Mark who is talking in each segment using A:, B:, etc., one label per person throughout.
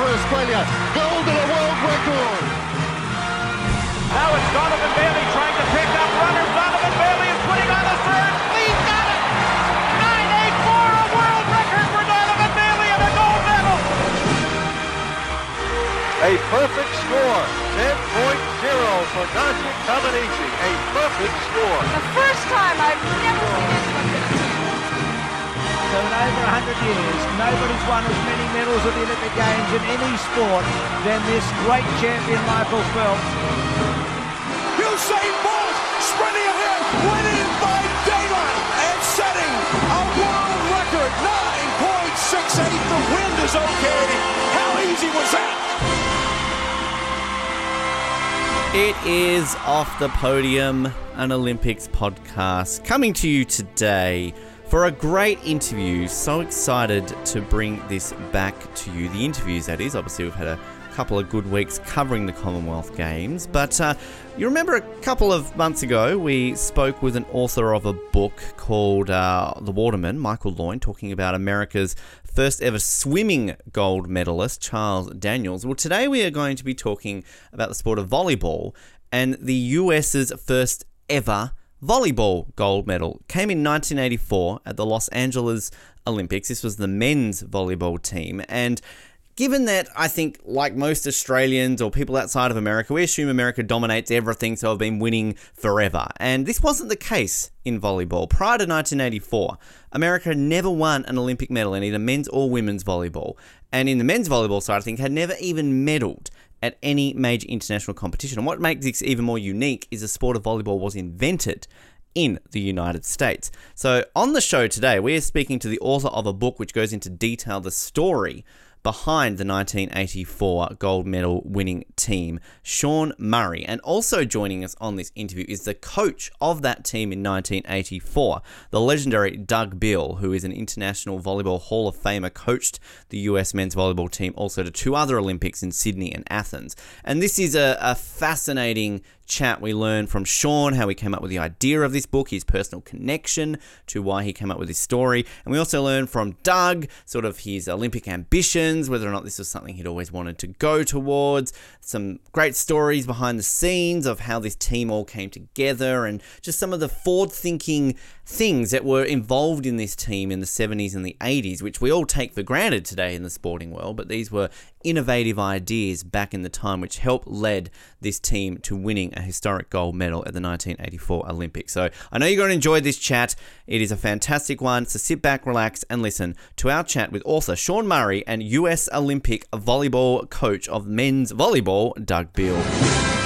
A: for Australia. Gold and a world record.
B: Now it's Donovan Bailey trying to pick up runners. Donovan Bailey is putting on the third. He's got it. 984, a world record for Donovan Bailey and a gold medal.
C: A perfect score. 10.0 for Nadia Comaneci. A perfect score.
D: The first time I've never seen anyone get a
E: So in over 100 years, nobody's won as many medals at the Olympic Games in any sport than this great champion Michael Phelps.
F: Usain Bolt sprinting ahead, winning by daylight and setting a world record 9.68. The wind is okay. How easy was that?
G: It is Off the Podium, an Olympics podcast, coming to you today for a great interview. So excited to bring this back to you. The interviews, that is. Obviously, we've had a couple of good weeks covering the Commonwealth Games. But uh, you remember a couple of months ago, we spoke with an author of a book called uh, The Waterman, Michael Loyne, talking about America's first ever swimming gold medalist, Charles Daniels. Well, today we are going to be talking about the sport of volleyball and the US's first ever volleyball gold medal came in 1984 at the Los Angeles Olympics. This was the men's volleyball team and Given that I think, like most Australians or people outside of America, we assume America dominates everything, so I've been winning forever. And this wasn't the case in volleyball. Prior to 1984, America never won an Olympic medal in either men's or women's volleyball. And in the men's volleyball side, I think, had never even medaled at any major international competition. And what makes this even more unique is the sport of volleyball was invented in the United States. So, on the show today, we are speaking to the author of a book which goes into detail the story behind the 1984 gold medal winning team, Sean Murray. And also joining us on this interview is the coach of that team in 1984, the legendary Doug Beal, who is an International Volleyball Hall of Famer, coached the US men's volleyball team also to two other Olympics in Sydney and Athens. And this is a, a fascinating chat, we learn from Sean how he came up with the idea of this book, his personal connection to why he came up with this story. And we also learn from Doug sort of his Olympic ambitions, whether or not this was something he'd always wanted to go towards, some great stories behind the scenes of how this team all came together, and just some of the forward thinking things that were involved in this team in the 70s and the 80s, which we all take for granted today in the sporting world, but these were innovative ideas back in the time which helped lead this team to winning a historic gold medal at the 1984 Olympics. So I know you're going to enjoy this chat. It is a fantastic one. So sit back, relax, and listen to our chat with author Sean Murray and US Olympic volleyball coach of men's volleyball, Doug Beal.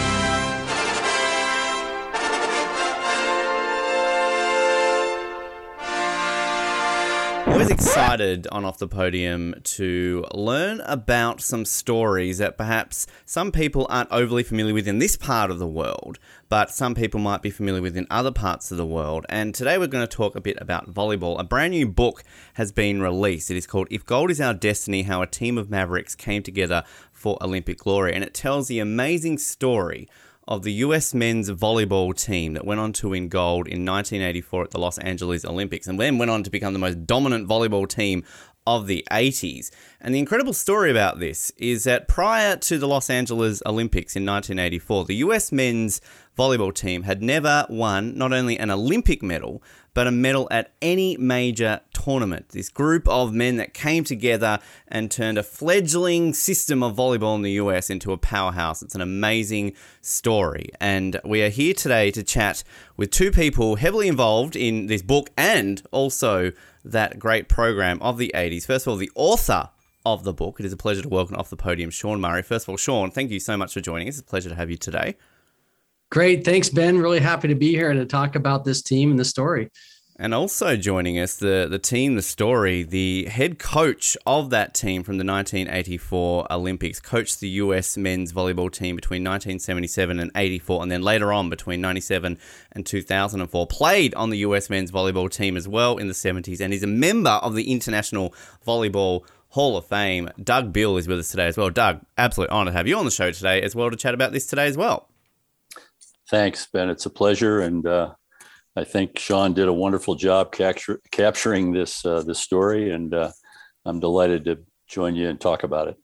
G: Excited on Off the Podium to learn about some stories that perhaps some people aren't overly familiar with in this part of the world, but some people might be familiar with in other parts of the world. And today we're going to talk a bit about volleyball. A brand new book has been released. It is called If Gold Is Our Destiny How a Team of Mavericks Came Together for Olympic Glory. And it tells the amazing story of the US men's volleyball team that went on to win gold in 1984 at the Los Angeles Olympics and then went on to become the most dominant volleyball team of the 80s. And the incredible story about this is that prior to the Los Angeles Olympics in 1984, the US men's volleyball team had never won not only an Olympic medal, but a medal at any major tournament. This group of men that came together and turned a fledgling system of volleyball in the US into a powerhouse. It's an amazing story. And we are here today to chat with two people heavily involved in this book and also that great program of the 80s. First of all, the author of the book. It is a pleasure to welcome off the podium Sean Murray. First of all, Sean, thank you so much for joining us. It's a pleasure to have you today.
H: Great. Thanks, Ben. Really happy to be here and to talk about this team and the story.
G: And also joining us, the, the team, the story, the head coach of that team from the 1984 Olympics, coached the US men's volleyball team between 1977 and 84, and then later on between 97 and 2004. Played on the US men's volleyball team as well in the 70s, and is a member of the International Volleyball Hall of Fame. Doug Beal is with us today as well. Doug, absolute honor to have you on the show today as well to chat about this today as well.
I: Thanks, Ben. It's a pleasure, and uh, I think Sean did a wonderful job capture, capturing this uh, this story, and uh, I'm delighted to join you and talk about it.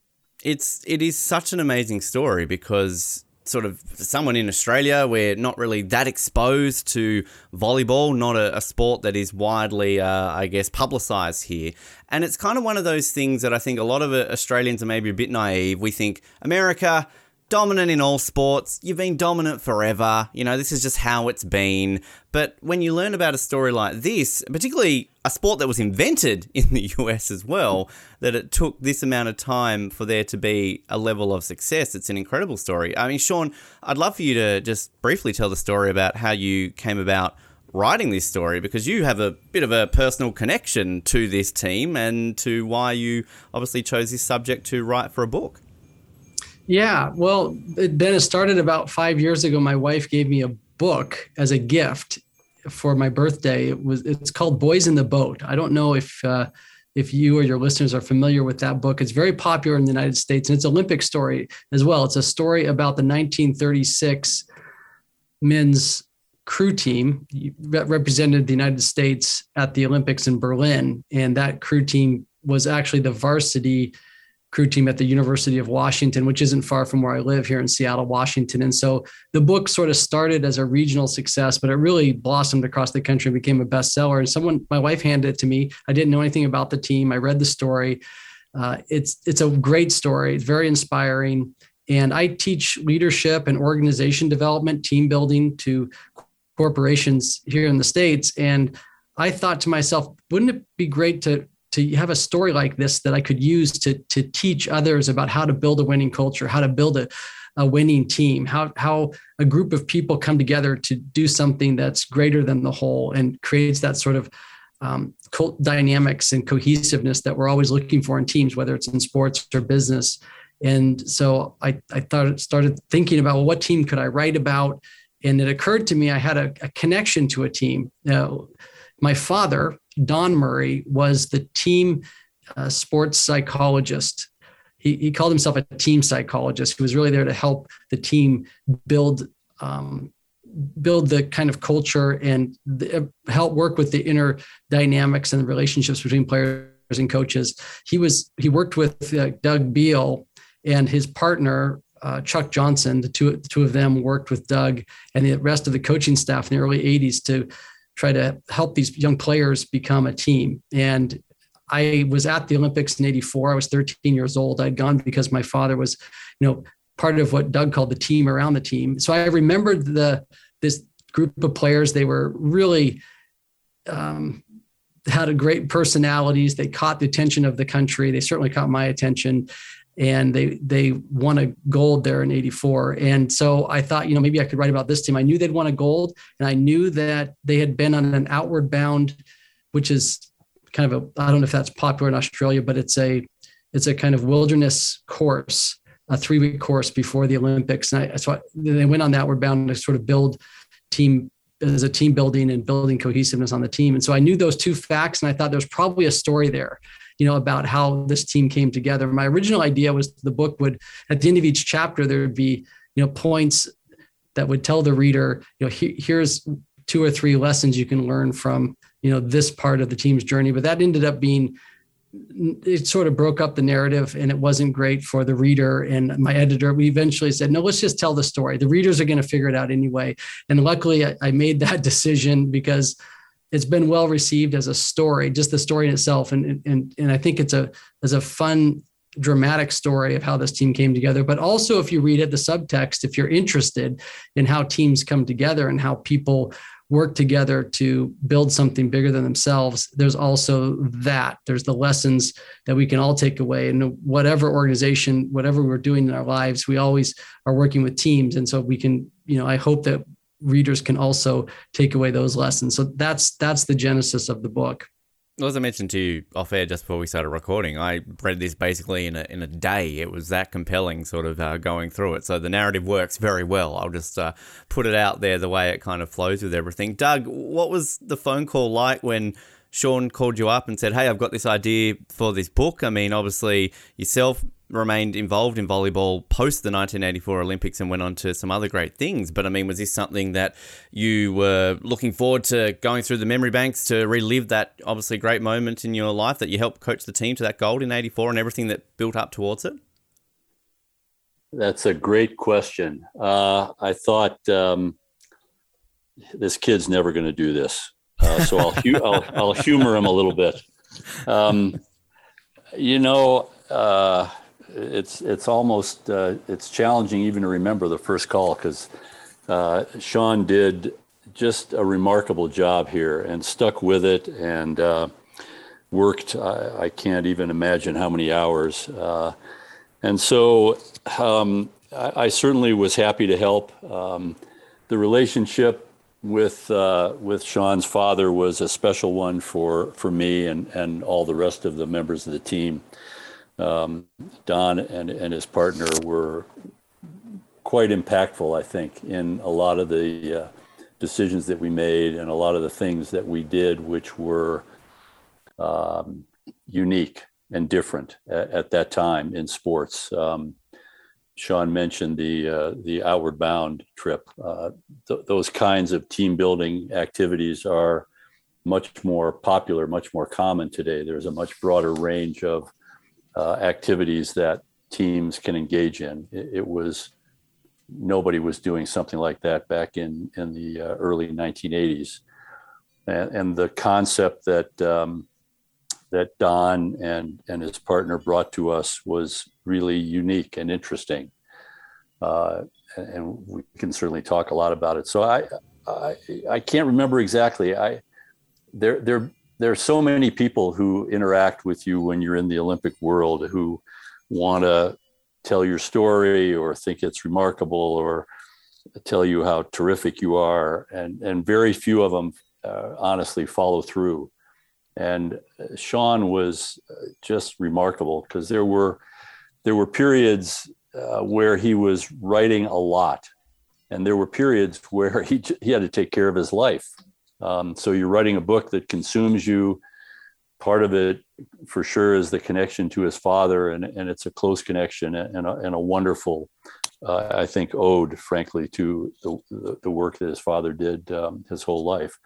G: It's it is such an amazing story because sort of someone in Australia, we're not really that exposed to volleyball, not a, a sport that is widely, uh, I guess, publicized here. And it's kind of one of those things that I think a lot of uh, Australians are maybe a bit naive. We think America, dominant in all sports. You've been dominant forever. You know, this is just how it's been. But when you learn about a story like this, particularly a sport that was invented in the US as well, that it took this amount of time for there to be a level of success, it's an incredible story. I mean, Sean, I'd love for you to just briefly tell the story about how you came about writing this story because you have a bit of a personal connection to this team and to why you obviously chose this subject to write for a book.
H: Yeah, well, it, Ben, it started about five years ago. My wife gave me a book as a gift for my birthday. It was it's called Boys in the Boat. I don't know if uh, if you or your listeners are familiar with that book. It's very popular in the United States, and it's Olympic story as well. It's a story about the 1936 men's crew team that represented the United States at the Olympics in Berlin, and that crew team was actually the varsity crew team at the University of Washington, which isn't far from where I live here in Seattle, Washington. And so the book sort of started as a regional success, but it really blossomed across the country and became a bestseller. And someone, my wife handed it to me. I didn't know anything about the team. I read the story. Uh, it's it's a great story. It's very inspiring. And I teach leadership and organization development, team building to corporations here in the states. And I thought to myself, wouldn't it be great to to have a story like this that I could use to to teach others about how to build a winning culture, how to build a, a winning team, how how a group of people come together to do something that's greater than the whole and creates that sort of um, dynamics and cohesiveness that we're always looking for in teams, whether it's in sports or business. And so I, I thought started thinking about well, what team could I write about? And it occurred to me I had a, a connection to a team. Uh, my father Don Murray was the team uh, sports psychologist. He, he called himself a team psychologist. He was really there to help the team build um, build the kind of culture and the, help work with the inner dynamics and the relationships between players and coaches. He was he worked with uh, Doug Beal and his partner uh, Chuck Johnson. The two the two of them worked with Doug and the rest of the coaching staff in the early '80s to try to help these young players become a team. And I was at the Olympics in 84. I was 13 years old. I'd gone because my father was, you know, part of what Doug called the team around the team. So I remembered the this group of players. They were really um, had a great personalities. They caught the attention of the country. They certainly caught my attention and they they won a gold there in 84 and so i thought you know maybe i could write about this team. I knew they'd won a gold and i knew that they had been on an outward bound which is kind of a i don't know if that's popular in australia but it's a it's a kind of wilderness course a three week course before the olympics. And I, so I, they went on that outward bound to sort of build team as a team building and building cohesiveness on the team. And so i knew those two facts and i thought there's probably a story there you know, about how this team came together. My original idea was the book would, at the end of each chapter, there would be, you know, points that would tell the reader, you know, he, here's two or three lessons you can learn from, you know, this part of the team's journey. But that ended up being, it sort of broke up the narrative and it wasn't great for the reader and my editor we eventually said no let's just tell the story the readers are going to figure it out anyway and luckily I made that decision because it's been well received as a story, just the story in itself. And, and, and I think it's a, as a fun, dramatic story of how this team came together. But also, if you read it, the subtext, if you're interested in how teams come together and how people work together to build something bigger than themselves, there's also that. There's the lessons that we can all take away. And whatever organization, whatever we're doing in our lives, we always are working with teams. And so we can, you know, I hope that readers can also take away those lessons. So that's that's the genesis of the book.
G: As I mentioned to you off air just before we started recording, I read this basically in a, in a day. It was that compelling, sort of uh, going through it. So the narrative works very well. I'll just uh, put it out there the way it kind of flows with everything. Doug, what was the phone call like when Sean called you up and said, Hey, I've got this idea for this book? I mean, obviously, yourself remained involved in volleyball post the 1984 Olympics and went on to some other great things. But I mean, was this something that you were looking forward to going through the memory banks to relive that obviously great moment in your life that you helped coach the team to that gold in 84 and everything that built up towards it?
I: That's a great question. Uh, I thought um, this kid's never going to do this. Uh, so I'll, hu- I'll, I'll, humor him a little bit. Um, you know, uh, it's it's almost uh, it's challenging even to remember the first call because uh, Sean did just a remarkable job here and stuck with it and uh, worked. I, I, can't even imagine how many hours. Uh, and so um, I, I, certainly was happy to help. Um, the relationship with uh, with Sean's father was a special one for for me and and all the rest of the members of the team. Um, Don and and his partner were quite impactful, I think, in a lot of the uh, decisions that we made and a lot of the things that we did, which were um, unique and different at, at, that time in sports. Um, Sean mentioned the uh, the Outward Bound trip. Uh, th- those kinds of team building activities are much more popular, much more common today. There's a much broader range of uh, activities that teams can engage in. It, it, was nobody was doing something like that back in in the uh, early 1980s, and, and, the concept that um, that Don and and his partner brought to us was really unique and interesting. Uh, and we can certainly talk a lot about it. So I, I, I can't remember exactly. I, there, there, there are so many people who interact with you when you're in the Olympic world who want to tell your story or think it's remarkable or tell you how terrific you are, and and very few of them uh, honestly follow through. And Sean was uh, just remarkable because there were there were periods uh, where he was writing a lot, and there were periods where he he had to take care of his life. Um, so you're writing a book that consumes you. Part of it, for sure, is the connection to his father, and, and it's a close connection and a, and a wonderful, uh, I think, ode, frankly, to the, the, the work that his father did um, his whole life.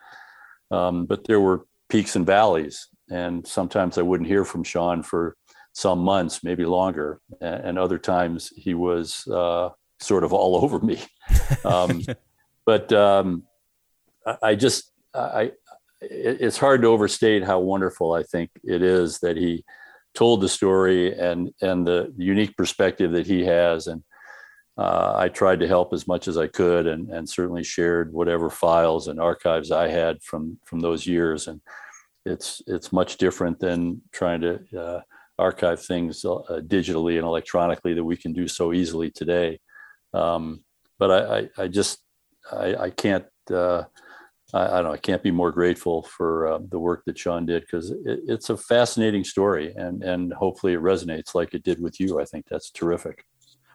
I: Um, but there were peaks and valleys, and sometimes I wouldn't hear from Sean for some months, maybe longer, and, other times he was uh, sort of all over me. Um, but um, I just, I, it's hard to overstate how wonderful I think it is that he told the story and and the unique perspective that he has and. Uh, I tried to help as much as I could, and, and certainly shared whatever files and archives I had from from those years. And it's it's much different than trying to uh, archive things uh, digitally and electronically that we can do so easily today. Um, but I, I, I, just I, I can't uh, I, don't know I can't be more grateful for uh, the work that Sean did because it, it's a fascinating story and and hopefully it resonates like it did with you. I think that's terrific.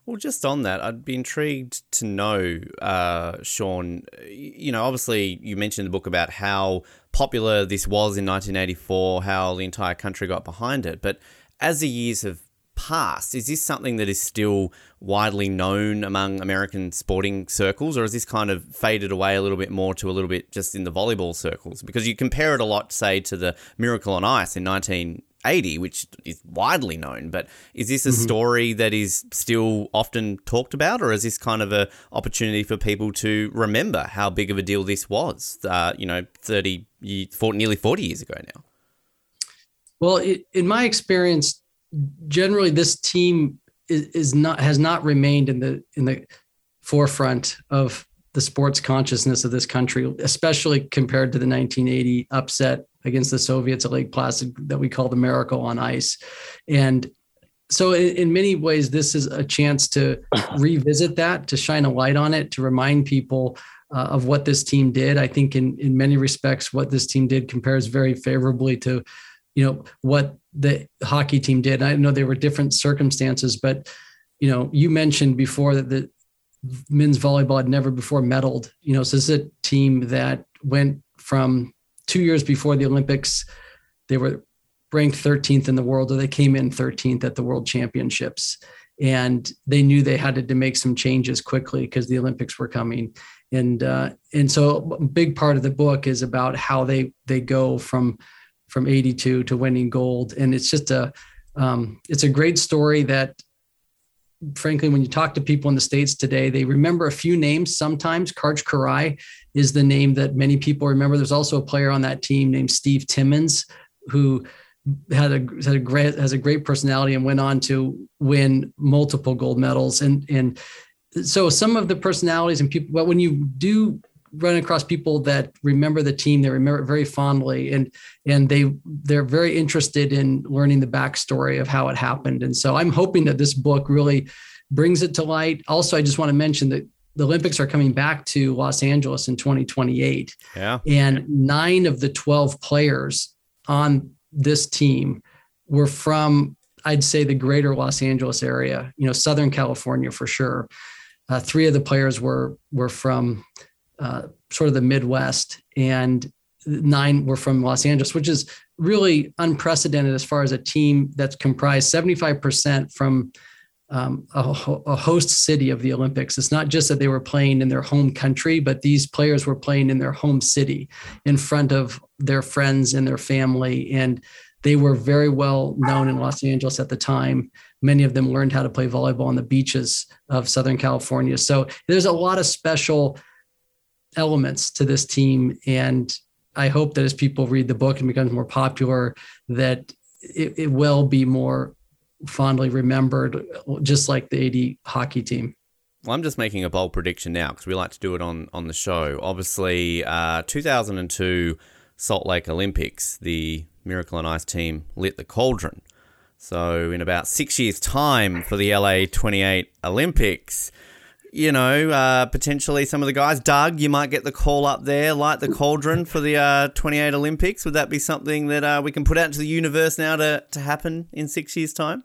G: Well, just on that, I'd be intrigued to know, uh, Sean. You know, obviously, you mentioned the book about how popular this was in 1984, how the entire country got behind it. But as the years have passed, is this something that is still widely known among American sporting circles, or has this kind of faded away a little bit more to a little bit just in the volleyball circles? Because you compare it a lot, say, to the Miracle on Ice in 1980, which is widely known. But is this a mm-hmm. story that is still often talked about, or is this kind of a opportunity for people to remember how big of a deal this was? Uh, you know, 30, 40, nearly 40 years ago now.
H: Well, it, in my experience, generally this team is, is not has not remained in the in the forefront of the sports consciousness of this country, especially compared to the 1980 upset against the Soviets at Lake Placid that we call the Miracle on Ice. And so, in, in, many ways, this is a chance to revisit that, to shine a light on it, to remind people uh, of what this team did. I think, in, in many respects, what this team did compares very favorably to you know what the hockey team did. I know there were different circumstances, but you know, you mentioned before that the men's volleyball had never before medaled. You know, so this is a team that went from two years before the Olympics. They were ranked 13th in the world, or they came in 13th at the World Championships, and they knew they had to make some changes quickly because the Olympics were coming. And uh, and so a big part of the book is about how they they go from from 82 to winning gold, and it's just a um, it's a great story that frankly, when you talk to people in the States today, they remember a few names sometimes. Karch Kiraly is the name that many people remember. There's also a player on that team named Steve Timmons who had a had a great has a great personality and went on to win multiple gold medals and and so some of the personalities and people but when you do run across people that remember the team they remember it very fondly and and they they're very interested in learning the backstory of how it happened. And so i'm hoping that this book really brings it to light. Also i just want to mention that the olympics are coming back to los angeles in 2028
G: yeah.
H: And nine of the 12 players on this team were from i'd say the greater los angeles area you know southern california for sure. Uh, three of the players were were from uh, sort of the Midwest, and nine were from Los Angeles, which is really unprecedented as far as a team that's comprised 75% from um, a, a, host city of the Olympics. It's not just that they were playing in their home country, but these players were playing in their home city in front of their friends and their family. And they were very well known in Los Angeles at the time. Many of them learned how to play volleyball on the beaches of Southern California. So there's a lot of special elements to this team. And I hope that as people read the book and becomes more popular, that it, it will be more fondly remembered, just like the 80 hockey team.
G: Well, I'm just making a bold prediction now because we like to do it on, on the show. Obviously, uh, 2002 Salt Lake Olympics, the Miracle on Ice team lit the cauldron. So, in about six years' time for the LA 28 Olympics, you know, uh, potentially some of the guys. Doug, you might get the call up there, light the cauldron for the uh, 28 Olympics. Would that be something that uh, we can put out into the universe now to, to happen in six years' time?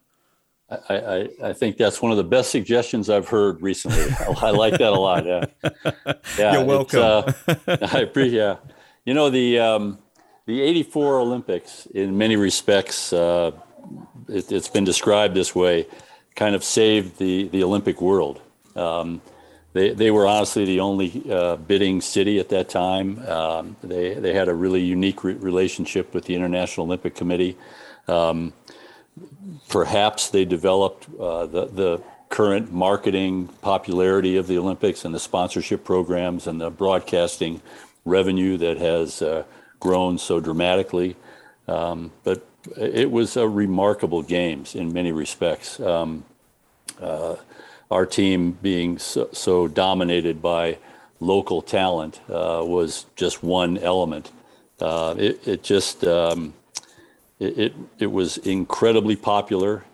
I: I, I, I think that's one of the best suggestions I've heard recently. I, I like that a lot. Yeah,
G: yeah You're welcome.
I: Uh, I appreciate. Yeah. You know the um, the '84 Olympics, in many respects, uh, it, it's been described this way, kind of saved the the Olympic world. Um, they, they were honestly the only uh, bidding city at that time. Um, they, they had a really unique re- relationship with the International Olympic Committee. Um, perhaps they developed uh, the, the current marketing popularity of the Olympics and the sponsorship programs and the broadcasting revenue that has uh, grown so dramatically. Um, but it was a remarkable games in many respects. Our team being so, so dominated by local talent uh, was just one element. Uh, it, it, just um, it, it, it was incredibly popular.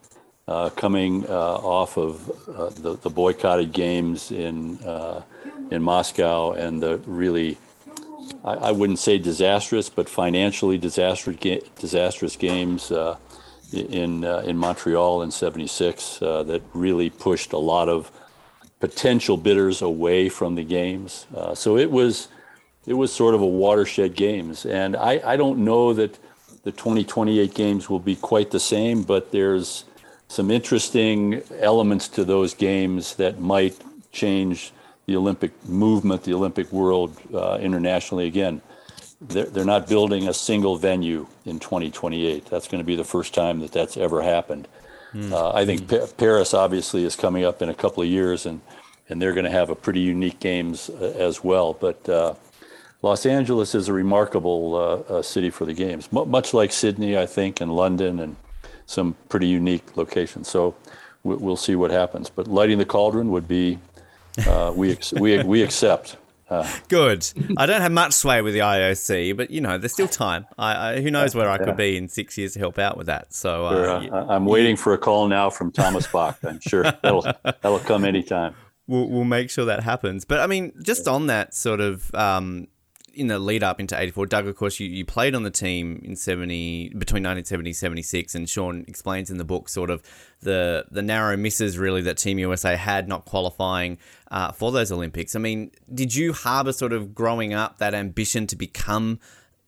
I: Uh, coming uh, off of uh, the, the boycotted games in uh, in Moscow and the really I, I, wouldn't say disastrous but financially disastrous disastrous games in uh, in Montreal in '76 uh, that really pushed a lot of potential bidders away from the games. Uh, so it was it was sort of a watershed games, and I, I don't know that the 2028 games will be quite the same, but there's some interesting elements to those games that might change the Olympic movement, the Olympic world uh, internationally again they're, they're not building a single venue in 2028. That's going to be the first time that that's ever happened. Mm. Uh, I think pa- Paris obviously is coming up in a couple of years, and and they're going to have a pretty unique games uh, as well. But uh, Los Angeles is a remarkable uh, uh, city for the games, M- much like Sydney, I think, and London, and some pretty unique locations. So we- we'll see what happens. But lighting the cauldron would be uh, we ex- we we accept.
G: Uh, Good. I don't have much sway with the IOC, but you know, there's still time. I, I who knows where I could be in six years to help out with that. So
I: uh, sure, uh, I'm waiting for a call now from Thomas Bach. I'm sure that'll that'll come anytime.
G: We'll, we'll make sure that happens. But I mean, just on that sort of um, in the lead up into 84, Doug, of course, you, you played on the team in 70, between 1970 76, and Sean explains in the book sort of the, the narrow misses really that Team USA had not qualifying uh, for those Olympics. I mean, did you harbour sort of growing up that ambition to become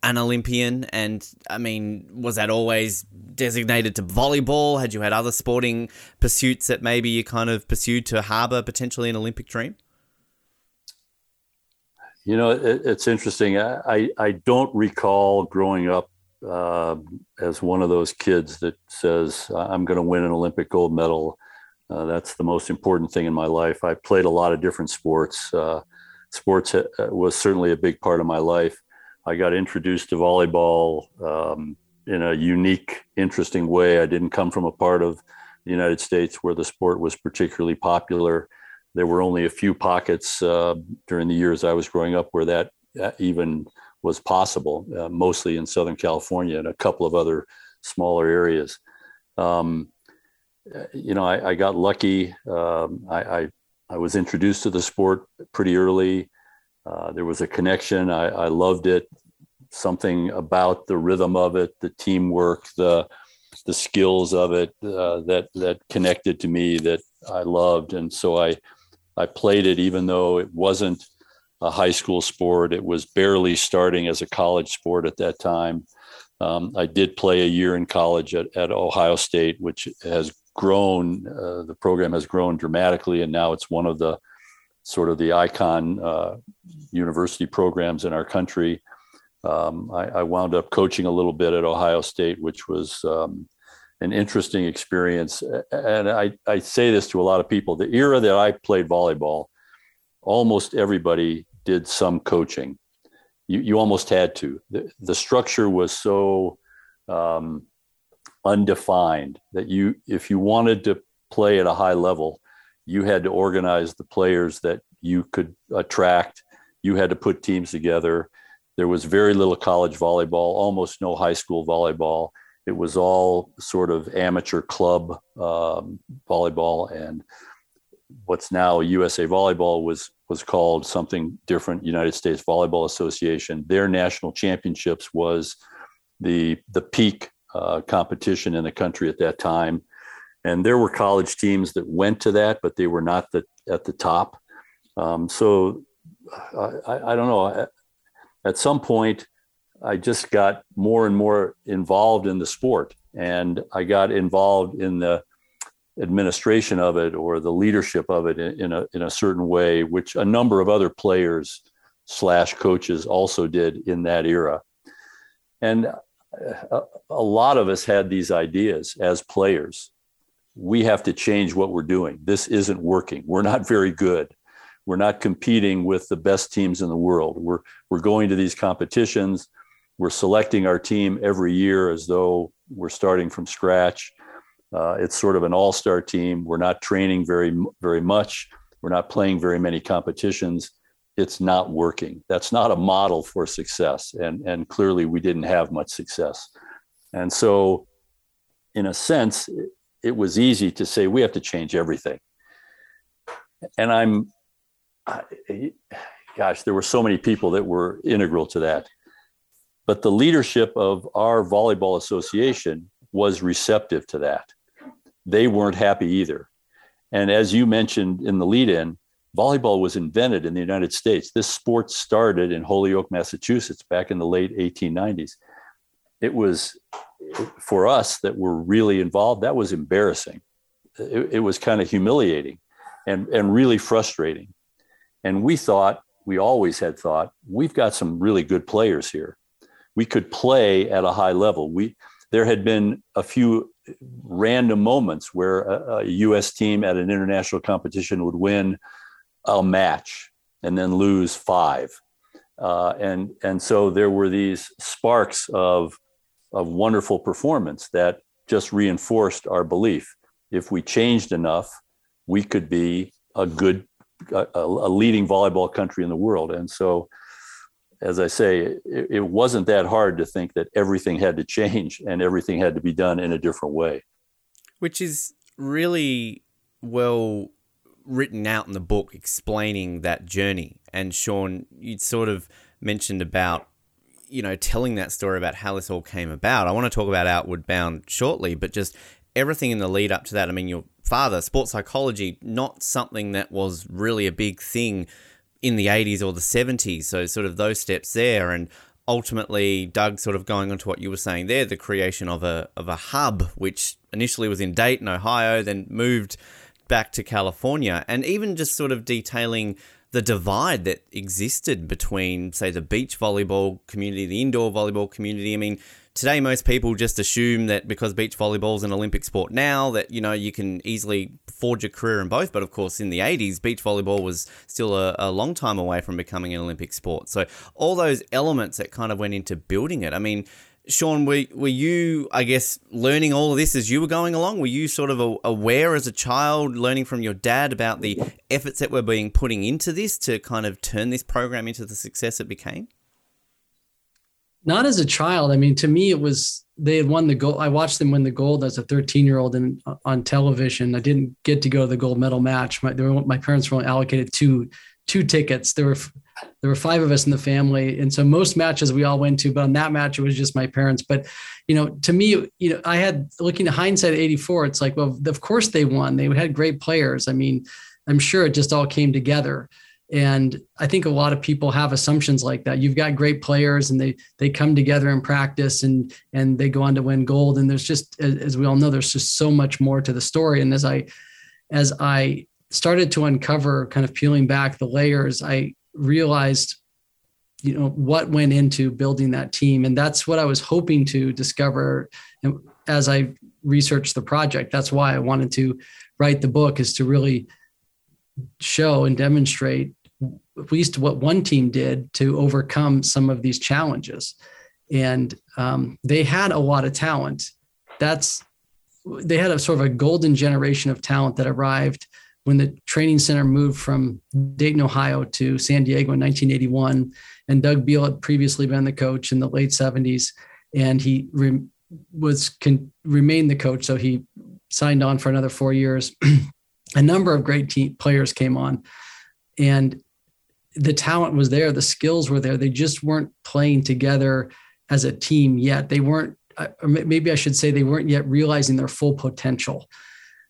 G: an Olympian? And I mean, was that always designated to volleyball? Had you had other sporting pursuits that maybe you kind of pursued to harbour potentially an Olympic dream?
I: You know, it, it's interesting. I, I don't recall growing up uh, as one of those kids that says, I'm going to win an Olympic gold medal. Uh, that's the most important thing in my life. I played a lot of different sports. Uh, sports uh, was certainly a big part of my life. I got introduced to volleyball um, in a unique, interesting way. I didn't come from a part of the United States where the sport was particularly popular. There were only a few pockets uh, during the years I was growing up where that even was possible, uh, mostly in Southern California and a couple of other smaller areas. Um, you know, I, I got lucky. Um, I, I, I, was introduced to the sport pretty early. Uh, there was a connection. I, I loved it. Something about the rhythm of it, the teamwork, the the skills of it uh, that that connected to me that I loved, and so I I played it even though it wasn't a high school sport. It was barely starting as a college sport at that time. Um, I did play a year in college at, at Ohio State, which has grown. Uh, the program has grown dramatically, and now it's one of the sort of the icon uh, university programs in our country. Um, I, I, wound up coaching a little bit at Ohio State, which was um, an interesting experience. And I, I say this to a lot of people the era that I played volleyball, almost everybody did some coaching. You, you almost had to. The, the structure was so um, undefined that you, if you wanted to play at a high level, you had to organize the players that you could attract. You had to put teams together. There was very little college volleyball, almost no high school volleyball. It was all sort of amateur club um, volleyball, and what's now USA Volleyball was was called something different. United States Volleyball Association. Their national championships was the the peak uh, competition in the country at that time, and there were college teams that went to that, but they were not the, at the top. Um, so I, I don't know. At some point, I just got more and more involved in the sport, and I got involved in the administration of it or the leadership of it in, a in a certain way, which a number of other players slash coaches also did in that era. And uh, a, a lot of us had these ideas as players. We have to change what we're doing. This isn't working. We're not very good. We're not competing with the best teams in the world. We're we're going to these competitions. We're selecting our team every year as though we're starting from scratch uh, it's sort of an all-star team. We're not training very very much. We're not playing very many competitions. It's not working. That's not a model for success, and and clearly we didn't have much success. And so, in a sense, it was easy to say we have to change everything. And I'm, gosh, there were so many people that were integral to that. But the leadership of our volleyball association was receptive to that they weren't happy either. And as you mentioned in the lead in, volleyball was invented in the United States. This sport started in Holyoke, Massachusetts back in the late 1890s. It was for us that were really involved, that was embarrassing. It, it was kind of humiliating and, and really frustrating. And we thought, we always had thought, we've got some really good players here. We could play at a high level. We there had been a few random moments where a, a, U.S. team at an international competition would win a match and then lose five, uh, and and so there were these sparks of of wonderful performance that just reinforced our belief. If we changed enough, we could be a good, a, a leading volleyball country in the world, and so as I say, it, it, wasn't that hard to think that everything had to change and everything had to be done in a different way.
G: Which is really well written out in the book explaining that journey. And Sean, you sort of mentioned about, you know, telling that story about how this all came about. I want to talk about Outward Bound shortly, but just everything in the lead up to that. I mean, your father, sports psychology, not something that was really a big thing in the 80s or the 70s. So, sort of those steps there. And ultimately, Doug, sort of going on to what you were saying there, the creation of a of a hub, which initially was in Dayton, Ohio, then moved back to California, and even just sort of detailing the divide that existed between, say, the beach volleyball community, the indoor volleyball community. I mean, today most people just assume that because beach volleyball is an Olympic sport now, that you know you can easily forge a career in both. But of course, in the '80s, beach volleyball was still a, a long time away from becoming an Olympic sport. So all those elements that kind of went into building it. I mean. Sean, were, were you, I guess, learning all of this as you were going along? Were you sort of aware as a child, learning from your dad about the efforts that were being putting into this to kind of turn this program into the success it became?
H: Not as a child. I mean, to me, it was they had won the gold. I watched them win the gold as a 13 year old and on television. I didn't get to go to the gold medal match. My, were, my parents were only allocated two two tickets. There were there were five of us in the family, and so most matches we all went to. But on that match, it was just my parents. But you know, to me, you know, I had looking at hindsight, '84. It's like, well, of course they won. They had great players. I mean, I'm sure it just all came together. And I think a lot of people have assumptions like that. You've got great players and they they come together in practice and and they go on to win gold. And there's just as we all know, there's just so much more to the story. And as I as I started to uncover kind of peeling back the layers, I realized you know what went into building that team. And that's what I was hoping to discover as I researched the project. That's why I wanted to write the book is to really show and demonstrate at least what one team did to overcome some of these challenges. And um, they had a lot of talent. That's they had a sort of a golden generation of talent that arrived when the training center moved from Dayton, Ohio to San Diego in 1981. And Doug Beal had previously been the coach in the late 70s, and he re- was can remain the coach. So he signed on for another four years. a number of great team players came on, and the talent was there, the skills were there. They just weren't playing together as a team yet. They weren't, uh, maybe I should say, they weren't yet realizing their full potential.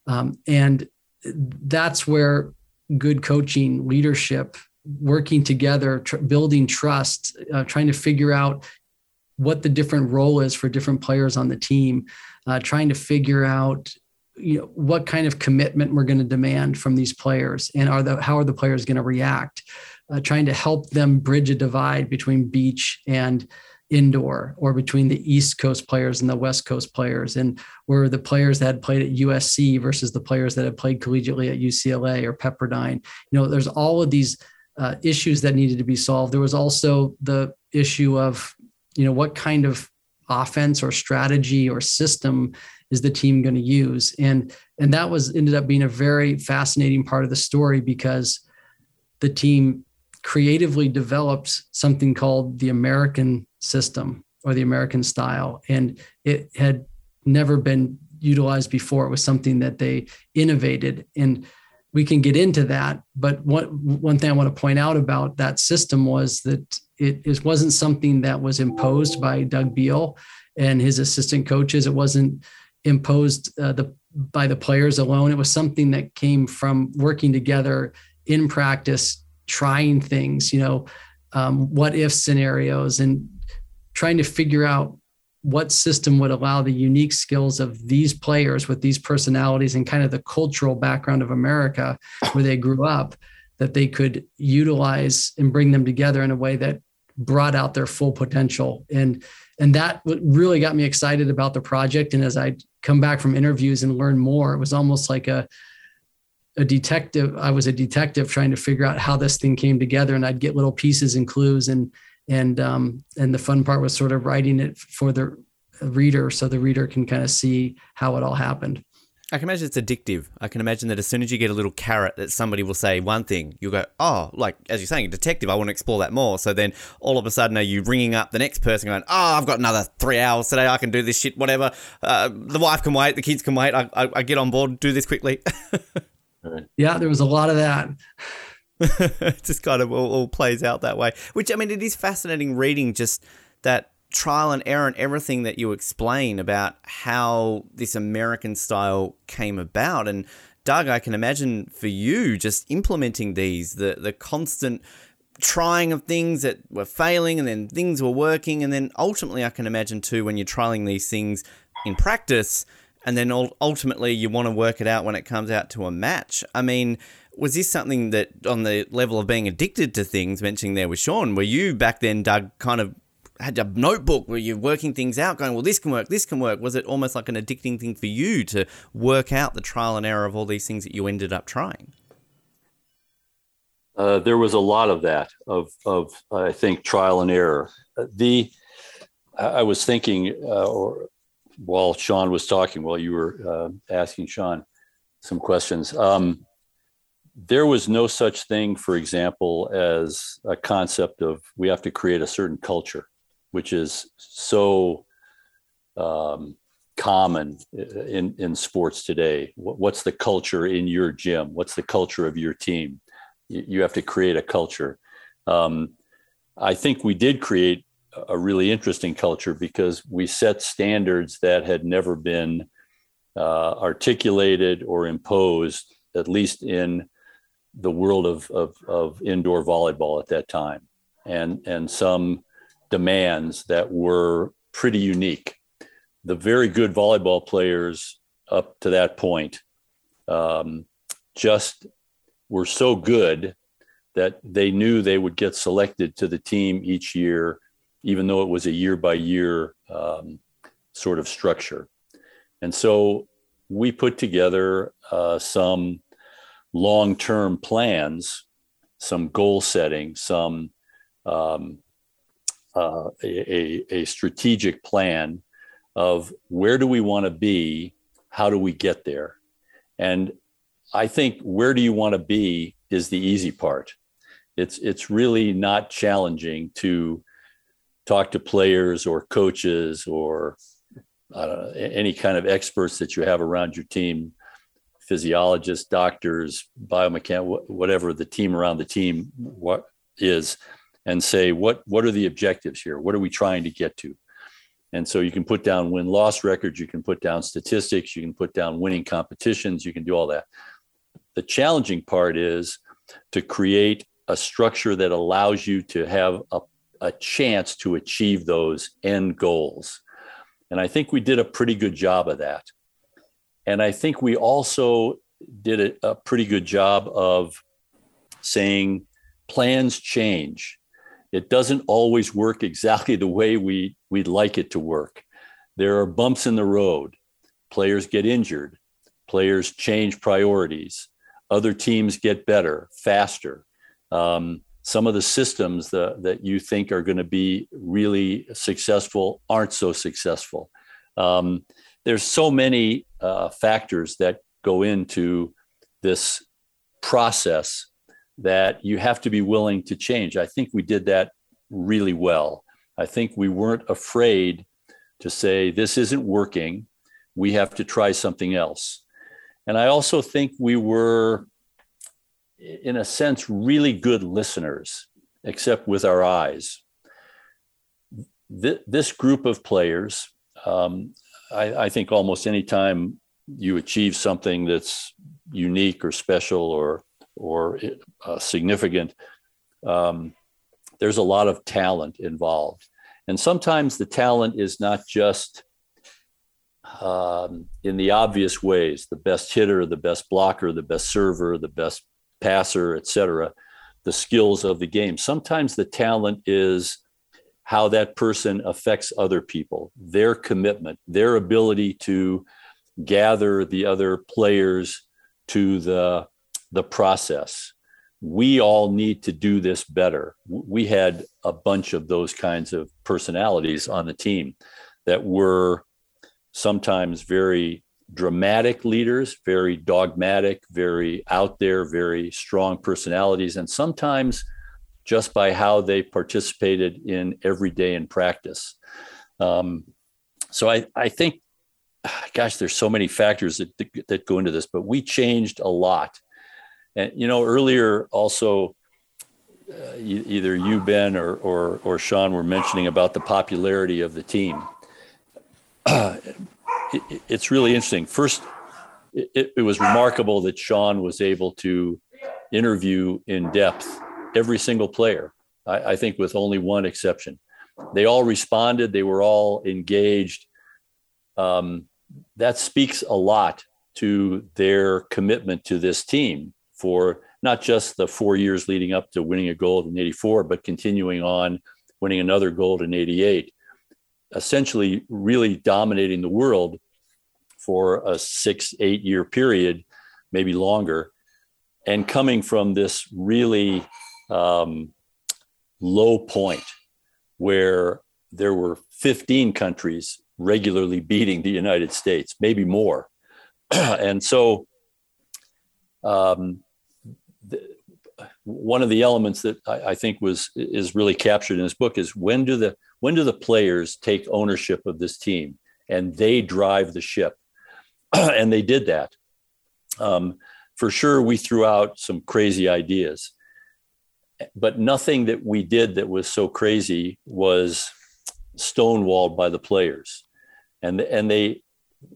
H: Um, and that's where good coaching, leadership, working together, tr- building trust, uh, trying to figure out what the different role is for different players on the team, uh, trying to figure out you know what kind of commitment we're going to demand from these players and are the how are the players going to react uh, trying to help them bridge a divide between beach and indoor or between the East Coast players and the West Coast players, and were the players that had played at USC versus the players that had played collegiately at UCLA or Pepperdine. You know, there's all of these uh, issues that needed to be solved. There was also the issue of, you know, what kind of offense or strategy or system is the team going to use, and and that was ended up being a very fascinating part of the story because the team creatively developed something called the American system or the American style. And it had never been utilized before. It was something that they innovated. And we can get into that. But one, one thing I want to point out about that system was that it, it wasn't something that was imposed by Doug Beal and his assistant coaches. It wasn't imposed uh, the, by the players alone. It was something that came from working together in practice trying things, you know, um, what if scenarios, and trying to figure out what system would allow the unique skills of these players with these personalities and kind of the cultural background of America where they grew up that they could utilize and bring them together in a way that brought out their full potential and and that really got me excited about the project. And as i come back from interviews and learn more it was almost like a a detective i was a detective trying to figure out how this thing came together. And i'd get little pieces and clues and and um, and the fun part was sort of writing it for the reader so the reader can kind of see how it all happened
G: I can imagine it's addictive. I can imagine that as soon as you get a little carrot that somebody will say one thing, you'll go, oh, like as you're saying, detective, I want to explore that more. So then all of a sudden, are you ringing up the next person going, oh, I've got another three hours today. I can do this shit, whatever. Uh, the wife can wait. The kids can wait. I, I, I get on board, do this quickly.
H: Yeah, there was a lot of that.
G: it just kind of all, all, plays out that way. Which I mean, it is fascinating reading just that trial and error and everything that you explain about how this American style came about. And Doug, I can imagine for you just implementing these, the the constant trying of things that were failing and then things were working. And then ultimately, I can imagine too, when you're trialing these things in practice, and then ultimately you want to work it out when it comes out to a match. I mean, was this something that on the level of being addicted to things, mentioning there with Sean, were you back then, Doug, kind of had a notebook where you're working things out, going, well, this can work, this can work? Was it almost like an addicting thing for you to work out the trial and error of all these things that you ended up trying?
I: Uh, there was a lot of that, of, of I think, trial and error. The I was thinking, uh, or while Sean was talking, while you were uh, asking Sean some questions, um, there was no such thing, for example, as a concept of we have to create a certain culture, which is so um, common in, in sports today. What's the culture in your gym? What's the culture of your team? You have to create a culture. Um, I think we did create a really interesting culture because we set standards that had never been uh, articulated or imposed, at least in the world of, of, of indoor volleyball at that time, and, and some demands that were pretty unique. The very good volleyball players up to that point um, just were so good that they knew they would get selected to the team each year, even though it was a year by year um, sort of structure. And so we put together uh, some long term plans, some goal setting, some um, uh, a, a, strategic plan of where do we want to be? How do we get there? And I think where do you want to be is the easy part. It's it's really not challenging to talk to players or coaches or uh, any kind of experts that you have around your team physiologists, doctors, biomechanics, whatever the team around the team what is, and say what what are the objectives here? What are we trying to get to? And so you can put down win loss records, you can put down statistics, you can put down winning competitions, you can do all that. The challenging part is to create a structure that allows you to have a, a chance to achieve those end goals. And I think we did a pretty good job of that. And I think we also did a, a pretty good job of saying plans change. It doesn't always work exactly the way we, we'd like it to work. There are bumps in the road. Players get injured. Players change priorities. Other teams get better, faster. Um, some of the systems the, that you think are going to be really successful aren't so successful. Um, there's so many uh, factors that go into this process that you have to be willing to change. I think we did that really well. I think we weren't afraid to say, this isn't working. We have to try something else. And I also think we were, in a sense, really good listeners, except with our eyes. this group of players, um, I, I think almost any time you achieve something that's unique or special or or uh, significant, um, there's a lot of talent involved, and sometimes the talent is not just um, in the obvious ways: the best hitter, the best blocker, the best server, the best passer, etc. The skills of the game. Sometimes the talent is how that person affects other people, their commitment, their ability to gather the other players to the, the process. We all need to do this better. We had a bunch of those kinds of personalities on the team that were sometimes very dramatic leaders, very dogmatic, very out there, very strong personalities, and sometimes just by how they participated in every day in practice. Um, so I, I think, gosh, there's so many factors that, that go into this, but we changed a lot. And, you know, earlier also, uh, either you, Ben, or, or, or Sean were mentioning about the popularity of the team. Uh, it, it's really interesting. First, it, it was remarkable that Sean was able to interview in depth every single player. I, I think with only one exception, they all responded. They were all engaged. Um, that speaks a lot to their commitment to this team for not just the four years leading up to winning a gold in 84, but continuing on winning another gold in 88, essentially really dominating the world for a six, eight year period, maybe longer, and coming from this really um, low point where there were 15 countries regularly beating the United States, maybe more. and so, um, the, one of the elements that I, I, think was is really captured in this book is when do the when do the players take ownership of this team? And they drive the ship, and they did that. Um, for sure, we threw out some crazy ideas, but nothing that we did that was so crazy was stonewalled by the players, and and they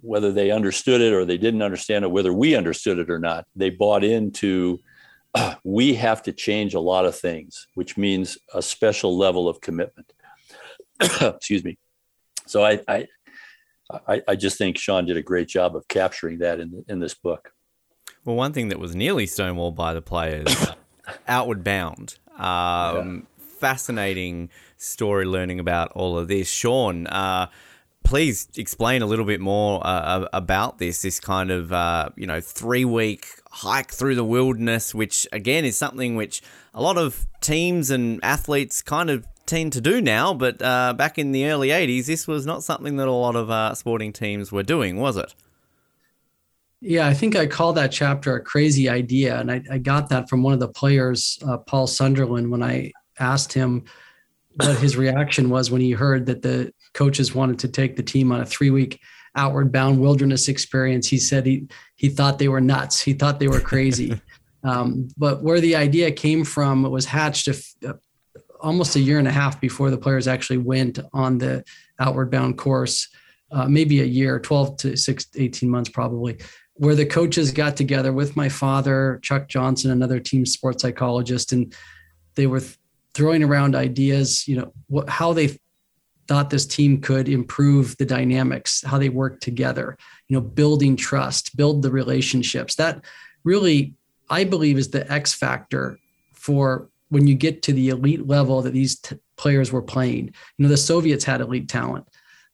I: whether they understood it or they didn't understand it, whether we understood it or not, they bought into we have to change a lot of things, which means a special level of commitment. Excuse me. So I, I, I, I, just think Sean did a great job of capturing that in in this book.
G: Well, one thing that was nearly stonewalled by the players, Outward Bound. Um, yeah. Fascinating story learning about all of this. Sean, uh, please explain a little bit more uh, about this this kind of uh, you know three week hike through the wilderness which again is something which a lot of teams and athletes kind of tend to do now but uh, back in the early 80s this was not something that a lot of uh, sporting teams were doing was it?
H: Yeah i think i call that chapter a crazy idea and i, I got that from one of the players uh, paul sunderland when i asked him what his reaction was when he heard that the coaches wanted to take the team on a three week outward bound wilderness experience. He said he he thought they were nuts. He thought they were crazy. um, but where the idea came from was hatched a, uh, almost a year and a half before the players actually went on the outward bound course. Uh, maybe a year, 12 to 6, 18 months probably, where the coaches got together with my father, Chuck Johnson, another team sports psychologist, and they were throwing around ideas, you know, what, how they thought this team could improve the dynamics, how they work together, you know, building trust, build the relationships. That really, I believe, is the X factor for when you get to the elite level that these t- players were playing. You know, the Soviets had elite talent,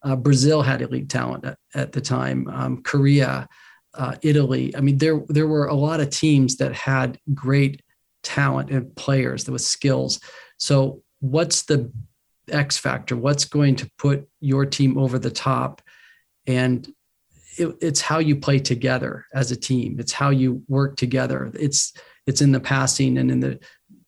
H: uh, Brazil had elite talent at, at the time, um, Korea, uh, Italy. I mean, there there were a lot of teams that had great talent and players that with skills. So, what's the X factor? What's going to put your team over the top? And it, it's how you play together as a team. It's how you work together. It's it's in the passing and in the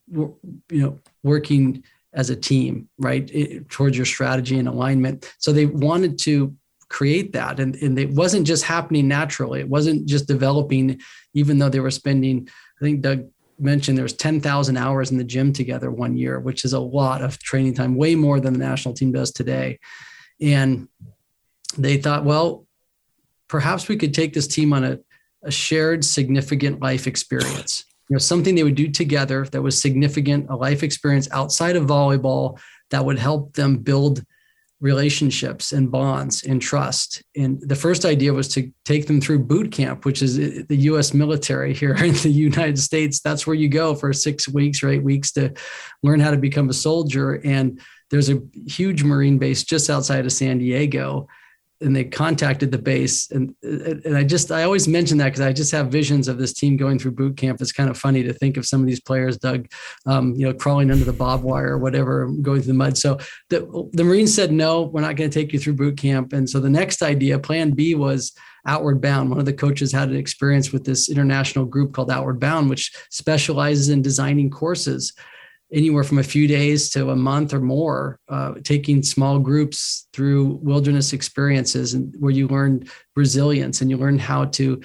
H: you know working as a team, right, it, towards your strategy and alignment. So they wanted to create that, and and it wasn't just happening naturally. It wasn't just developing, even though they were spending. I think Doug mentioned there's 10,000 hours in the gym together one year, which is a lot of training time, way more than the national team does today. And they thought, well, perhaps we could take this team on a, a shared significant life experience. You know, something they would do together that was significant, a life experience outside of volleyball that would help them build relationships and bonds and trust. And the first idea was to take them through boot camp, which is the US military here in the United States. That's where you go for six weeks or eight weeks to learn how to become a soldier. And there's a huge Marine base just outside of San Diego and they contacted the base and and I just I always mention that because I just have visions of this team going through boot camp. It's kind of funny to think of some of these players, Doug, um, you know, crawling under the barbed wire or whatever, going through the mud. So the the Marines said no, we're not going to take you through boot camp. And so the next idea, Plan B, was Outward Bound. One of the coaches had an experience with this international group called Outward Bound, which specializes in designing courses anywhere from a few days to a month or more, uh, taking small groups through wilderness experiences and where you learn resilience and you learn how to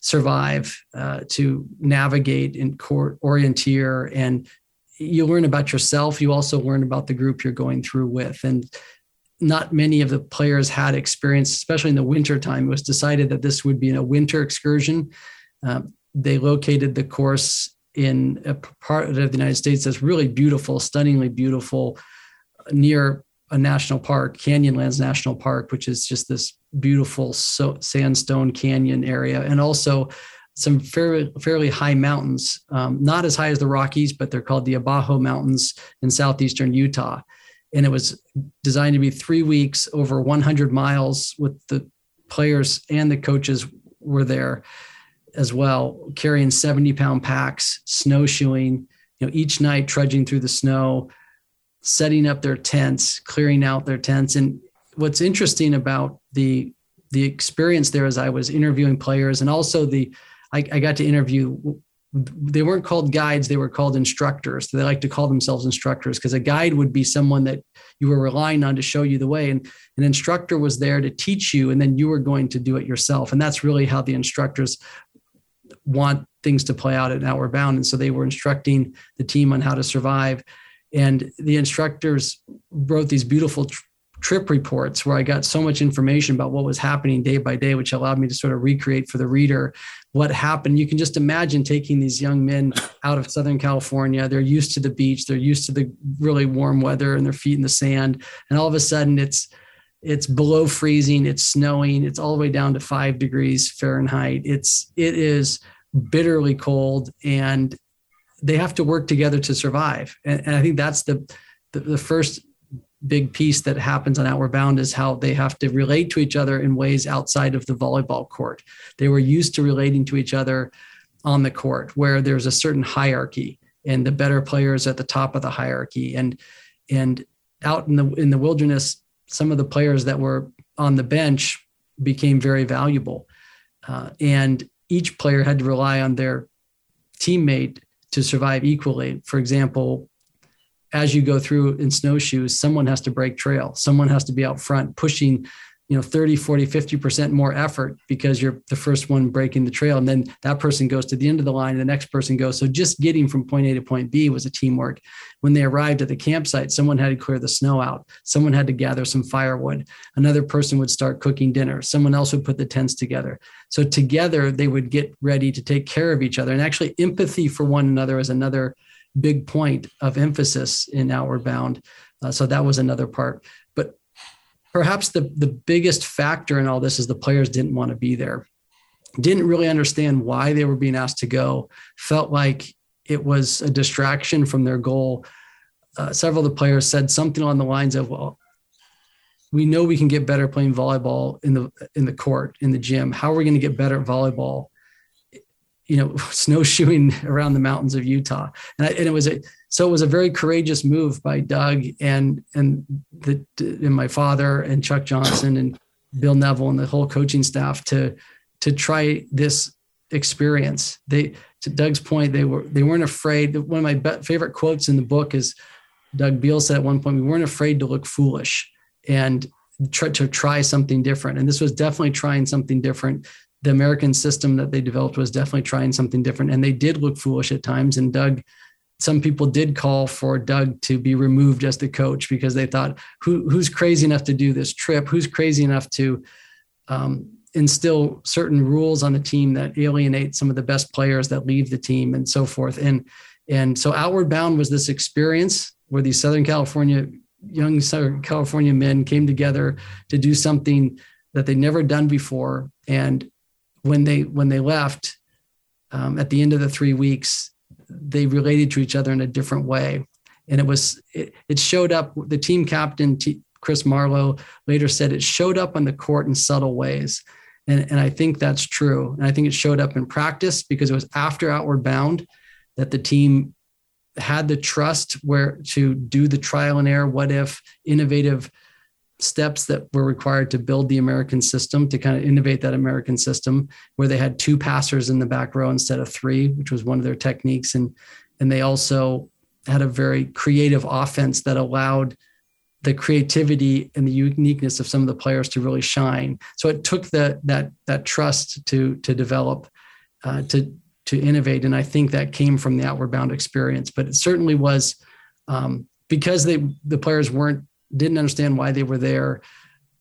H: survive, uh, to navigate and core orienteer, and you learn about yourself. You also learn about the group you're going through with, and not many of the players had experience, especially in the winter time. It was decided that this would be a winter excursion. Um, they located the course in a part of the United States that's really beautiful, stunningly beautiful, near a national park, Canyonlands National Park, which is just this beautiful so, sandstone canyon area, and also some fairly, fairly high mountains, um, not as high as the Rockies, but they're called the Abajo Mountains in southeastern Utah. And it was designed to be three weeks over 100 miles with the players and the coaches were there as well, carrying 70 pound packs, snowshoeing, you know, each night trudging through the snow, setting up their tents, clearing out their tents. And what's interesting about the the experience there as I was interviewing players and also the I, I got to interview they weren't called guides they were called instructors. They like to call themselves instructors because a guide would be someone that you were relying on to show you the way. And an instructor was there to teach you and then you were going to do it yourself. And that's really how the instructors want things to play out at an outward bound and so they were instructing the team on how to survive and the instructors wrote these beautiful trip reports where I got so much information about what was happening day by day, which allowed me to sort of recreate for the reader what happened. You can just imagine taking these young men out of Southern California. They're used to the beach, they're used to the really warm weather and their feet in the sand. And all of a sudden it's it's below freezing, it's snowing, it's all the way down to five degrees Fahrenheit. It's it is bitterly cold and they have to work together to survive. And, and I think that's the, the the first big piece that happens on Outward Bound is how they have to relate to each other in ways outside of the volleyball court. They were used to relating to each other on the court where there's a certain hierarchy and the better players at the top of the hierarchy and and out in the in the wilderness some of the players that were on the bench became very valuable uh, and each player had to rely on their teammate to survive equally for example as you go through in snowshoes, someone has to break trail. Someone has to be out front pushing, you know, 30, 40, 50% more effort because you're the first one breaking the trail. And then that person goes to the end of the line and the next person goes. So just getting from point A to point B was a teamwork. When they arrived at the campsite, someone had to clear the snow out. Someone had to gather some firewood. Another person would start cooking dinner. Someone else would put the tents together. So together they would get ready to take care of each other. And actually empathy for one another is another big point of emphasis in Outward Bound. Uh, so that was another part. Perhaps the, the biggest factor in all this is the players didn't want to be there, didn't really understand why they were being asked to go, felt like it was a distraction from their goal. Uh, several of the players said something along the lines of, well, we know we can get better playing volleyball in the in the court in the gym. How are we going to get better at volleyball you know, snowshoeing around the mountains of Utah. And, I, and, it was a, so it was a very courageous move by Doug and, and the, and my father and Chuck Johnson and Bill Neville and the whole coaching staff to, to try this experience. They, to Doug's point, they were, they weren't afraid. One of my favorite quotes in the book is Doug Beal said at one point, we weren't afraid to look foolish and try to try something different. And this was definitely trying something different the American system that they developed was definitely trying something different. And they did look foolish at times. And Doug, some people did call for Doug to be removed as the coach because they thought, Who, who's crazy enough to do this trip? Who's crazy enough to um, instill certain rules on the team that alienate some of the best players that leave the team and so forth? And and so Outward Bound was this experience where these Southern California young Southern California men came together to do something that they'd never done before and when they when they left um, at the end of the three weeks, they related to each other in a different way, and it was it, it showed up. The team captain T, Chris Marlowe later said it showed up on the court in subtle ways, and and I think that's true. And I think it showed up in practice because it was after Outward Bound that the team had the trust where to do the trial and error, what if, innovative steps that were required to build the American system, to kind of innovate that American system, where they had two passers in the back row instead of three, which was one of their techniques. And, and they also had a very creative offense that allowed the creativity and the uniqueness of some of the players to really shine. So it took that that that trust to to develop, uh, to to innovate, and I think that came from the outward bound experience. But it certainly was um, because they the players weren't didn't understand why they were there.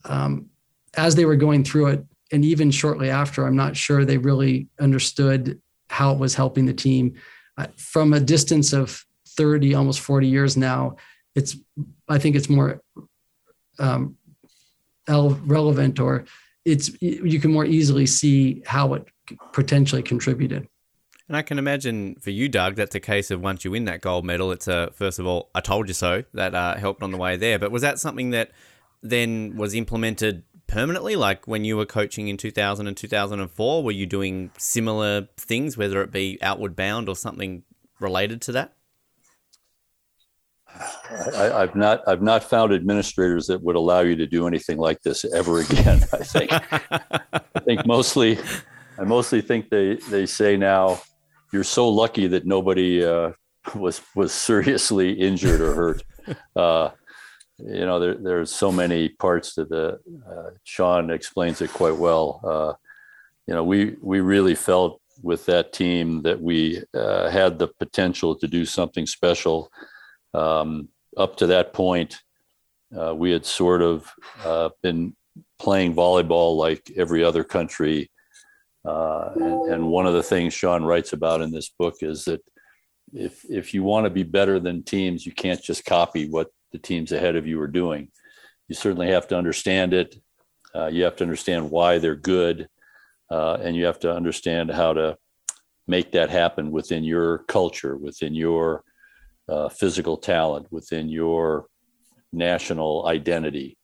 H: Um, as they were going through it, and even shortly after, I'm not sure they really understood how it was helping the team. I, from a distance of 30, almost 40 years now, it's I think it's more um, relevant or it's you can more easily see how it potentially contributed.
G: And I can imagine for you, Doug, that's a case of once you win that gold medal, it's a first of all, I told you so that uh, helped on the way there. But was that something that then was implemented permanently? Like when you were coaching in 2000 and 2004, were you doing similar things, whether it be outward bound or something related to that?
I: I, have not I've not found administrators that would allow you to do anything like this ever again. I think I think mostly I mostly think they they say now you're so lucky that nobody uh, was was seriously injured or hurt. Uh, you know, there, there's so many parts to the. Uh, Sean explains it quite well. Uh, you know, we we really felt with that team that we uh, had the potential to do something special. Um, up to that point, uh, we had sort of uh, been playing volleyball like every other country. Uh, and, and one of the things Sean writes about in this book is that if if you want to be better than teams, you can't just copy what the teams ahead of you are doing. You certainly have to understand it. Uh, you have to understand why they're good, uh, and you have to understand how to make that happen within your culture, within your uh, physical talent, within your national identity.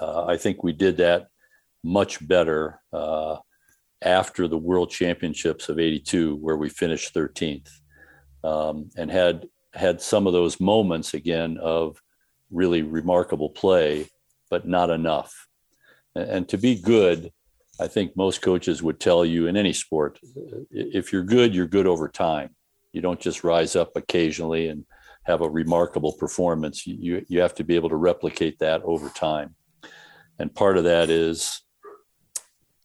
I: Uh, I think we did that much better uh, after the World Championships of '82, where we finished 13th, um, and had had some of those moments again of really remarkable play, but not enough. And, and to be good, I think most coaches would tell you in any sport, if you're good, you're good over time. You don't just rise up occasionally and have a remarkable performance. You, you have to be able to replicate that over time. And part of that is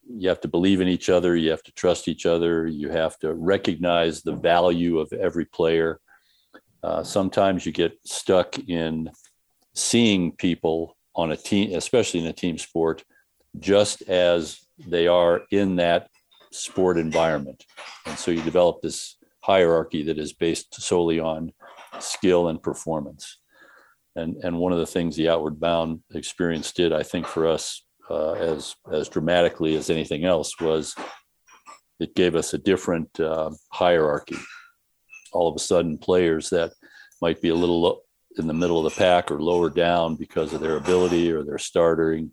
I: you have to believe in each other, you have to trust each other, you have to recognize the value of every player uh, sometimes you get stuck in seeing people on a team, especially in a team sport, just as they are in that sport environment. And so you develop this hierarchy that is based solely on skill and performance. And, and one of the things the outward bound experience did, I think, for us uh, as as dramatically as anything else was it gave us a different uh, hierarchy. All of a sudden players that might be a little in the middle of the pack or lower down because of their ability or their starting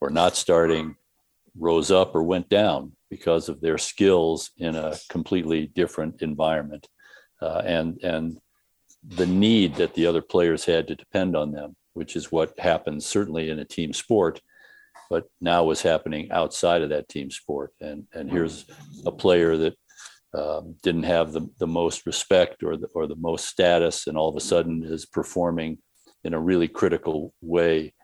I: or not starting rose up or went down because of their skills in a completely different environment. Uh, and and the need that the other players had to depend on them which is what happens certainly in a team sport but now was happening outside of that team sport. And and here's a player that um, didn't have the, the most respect or the, or the most status and all of a sudden is performing in a really critical way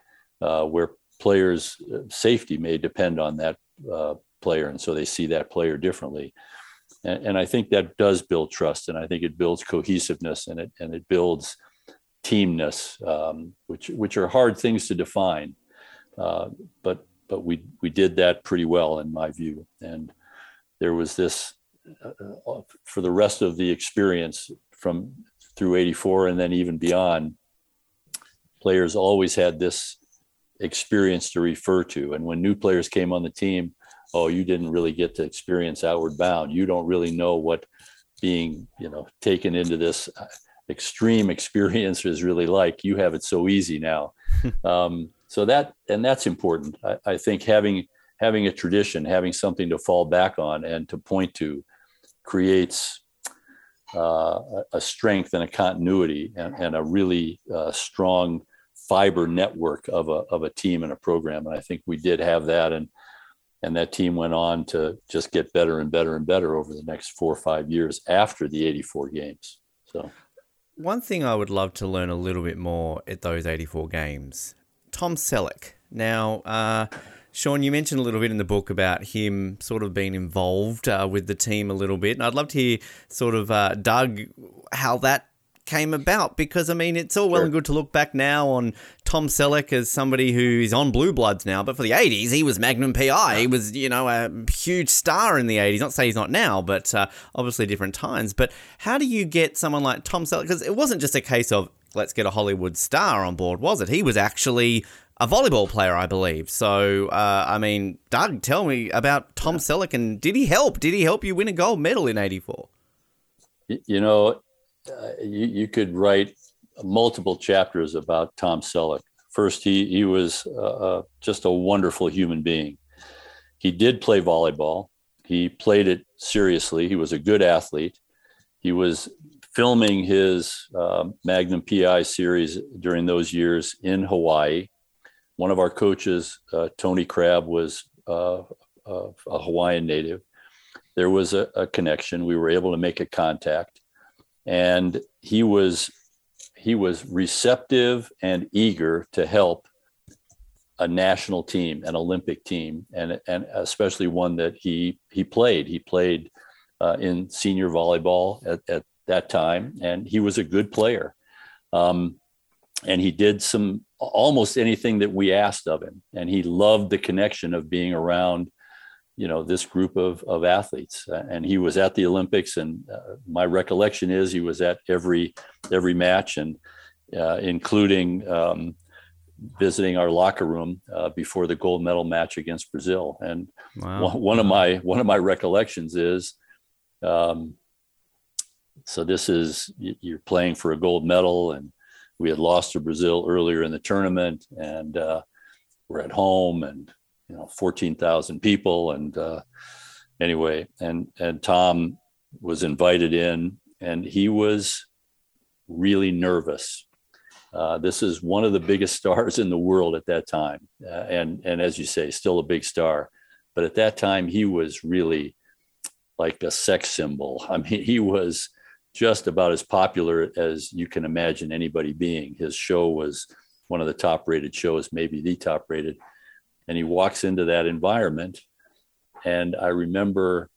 I: uh, where players uh, safety may depend on that uh, player. And so they see that player differently. And, and, i think that does build trust and i think it builds cohesiveness and it and it builds teamness um, which which are hard things to define uh, but but we we did that pretty well in my view. And there was this uh, uh, for the rest of the experience from through 84 and then even beyond players always had this experience to refer to. And when new players came on the team oh you didn't really get to experience outward bound. You don't really know what being you know taken into this uh, extreme experience is really like. You have it so easy now. Um, so that and that's important I, I think having having a tradition having something to fall back on and to point to creates uh, a strength and a continuity and, and a really uh, strong fiber network of a, of a team and a program. And I think we did have that. And, and that team went on to just get better and better and better over the next four or five years after the 84 games. So,
G: one thing I would love to learn a little bit more at those 84 games Tom Selleck. Now, uh, Sean, you mentioned a little bit in the book about him sort of being involved uh, with the team a little bit. And I'd love to hear, sort of, uh, Doug, how that came about? Because I mean, it's all well
I: Sure.
G: and good to look back now on Tom Selleck as somebody who is on Blue Bloods now, but for the '80s, he was Magnum PI. He was, you know, a huge star in the '80s. Not to say he's not now, but uh, obviously different times. But how do you get someone like Tom Selleck? Because it wasn't just a case of let's get a Hollywood star on board, was it? He was actually a volleyball player, I believe. So, uh, I mean, Doug, tell me about Tom Selleck and did he help? Did he help you win a gold medal in '84?
I: You know, uh, you, you could write multiple chapters about Tom Selleck. First, he he was uh, uh, just a wonderful human being. He did play volleyball. He played it seriously. He was a good athlete. He was filming his uh, Magnum PI series during those years in Hawaii. One of our coaches, uh, Tony Crabb, was uh, a Hawaiian native. There was a, a connection. We were able to make a contact, and he was he was receptive and eager to help a national team, an Olympic team, and and especially one that he he played. He played uh, in senior volleyball at, at that time, and he was a good player. Um, and he did some almost anything that we asked of him, and he loved the connection of being around, you know, this group of of athletes. Uh, and he was at the Olympics, and uh, my recollection is he was at every every match, and uh, including. Um, visiting our locker room uh, before the gold medal match against Brazil. And
G: Wow.
I: one, one of my one of my recollections is, um, so this is you're playing for a gold medal, and we had lost to Brazil earlier in the tournament, and uh, we're at home, and you know, fourteen thousand people, and uh, anyway, and and Tom was invited in, and he was really nervous. Uh, this is one of the biggest stars in the world at that time, uh, and and as you say, still a big star. But at that time, he was really like a sex symbol. I mean, he was just about as popular as you can imagine anybody being. His show was one of the top rated shows, maybe the top rated. And he walks into that environment. And I remember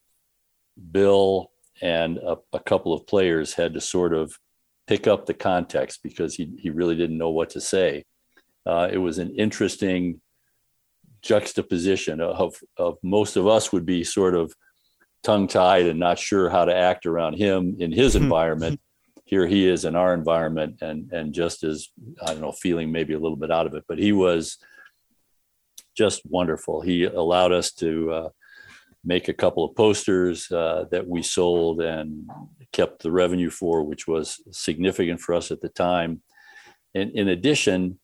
I: Bill and a, a couple of players had to sort of pick up the context because he, he really didn't know what to say. Uh, it was an interesting juxtaposition of, of most of us would be sort of tongue tied and not sure how to act around him in his environment. Here he is in our environment and, and just as, I don't know, feeling maybe a little bit out of it, but he was just wonderful. He allowed us to uh, make a couple of posters uh, that we sold and kept the revenue for, which was significant for us at the time. And in addition,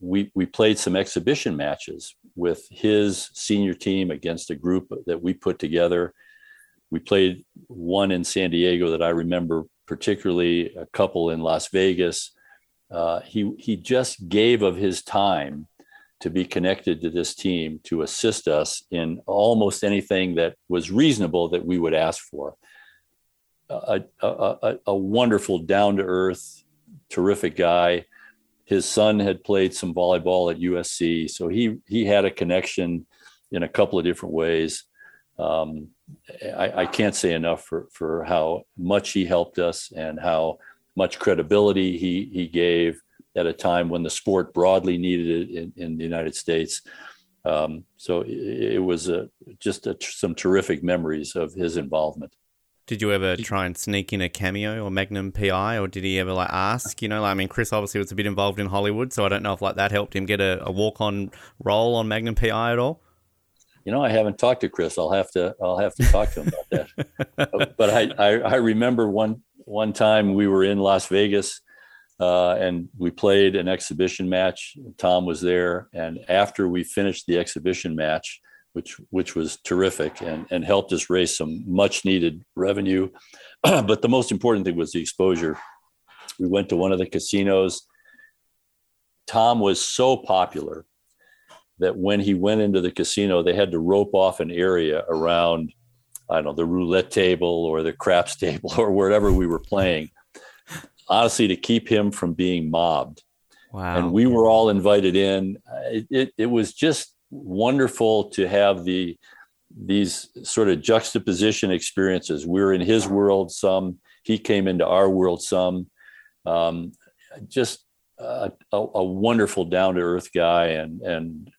I: we, we played some exhibition matches with his senior team against a group that we put together. We played one in San Diego that I remember particularly, a couple in Las Vegas. Uh, he, he just gave of his time to be connected to this team to assist us in almost anything that was reasonable that we would ask for. A, a, a, a wonderful, down to earth, terrific guy. His son had played some volleyball at USC, so he he had a connection in a couple of different ways. Um, I, I can't say enough for for how much he helped us and how much credibility he he gave at a time when the sport broadly needed it in, in the United States. Um, so it, it was a, just a, some terrific memories of his involvement.
G: Did you ever try and sneak in a cameo or Magnum PI, or did he ever like ask? You know, like, I mean, Chris obviously was a bit involved in Hollywood, so I don't know if like that helped him get a, a walk-on role on Magnum PI at all.
I: You know, I haven't talked to Chris. I'll have to. I'll have to talk to him about that. but I, I, I remember one one time we were in Las Vegas, uh, and we played an exhibition match. Tom was there, and after we finished the exhibition match, which which was terrific and and helped us raise some much needed revenue. but the most important thing was the exposure. We went to one of the casinos. Tom was so popular that when he went into the casino, they had to rope off an area around, I don't know, the roulette table or the craps table or wherever we were playing, honestly, to keep him from being mobbed.
G: Wow.
I: And we were all invited in. It, it, it was just wonderful to have the these sort of juxtaposition experiences. We were in his world some, he came into our world some. Um, just a, a, wonderful, down to earth guy, and and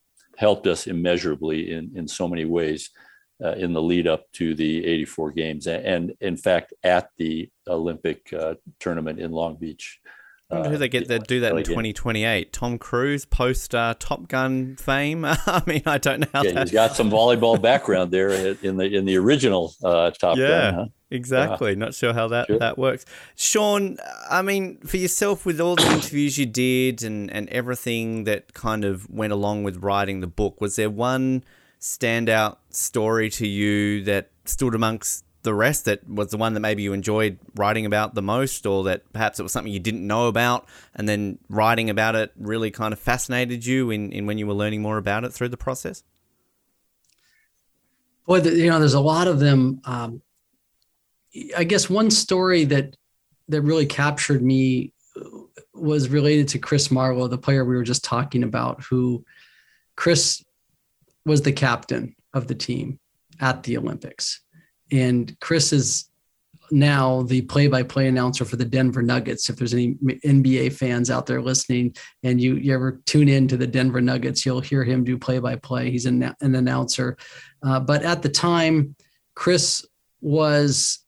I: helped us immeasurably in in so many ways. Uh, in the lead up to the 84 games and, and in fact at the olympic uh, tournament in long beach
G: who uh, they get to do that in 2028. Tom Cruise, post uh, Top Gun fame. I mean, I don't know. How
I: yeah,
G: that...
I: he's got some volleyball background there in the in the original uh, Top
G: yeah,
I: Gun. Huh?
G: Exactly. Not sure how that, sure. that works. Sean, I mean, for yourself, with all the interviews you did and, and everything that kind of went along with writing the book, was there one standout story to you that stood amongst the rest that was the one that maybe you enjoyed writing about the most, or that perhaps it was something you didn't know about, and then writing about it really kind of fascinated you in, in when you were learning more about it through the process?
H: Boy, the, you know, there's a lot of them. Um, I guess one story that that really captured me was related to Chris Marlowe, the player we were just talking about, who Chris was the captain of the team at the Olympics and Chris is now the play-by-play announcer for the Denver Nuggets. If there's any NBA fans out there listening, and you, you ever tune in to the Denver Nuggets, you'll hear him do play-by-play. He's an, an announcer. Uh, but at the time, Chris was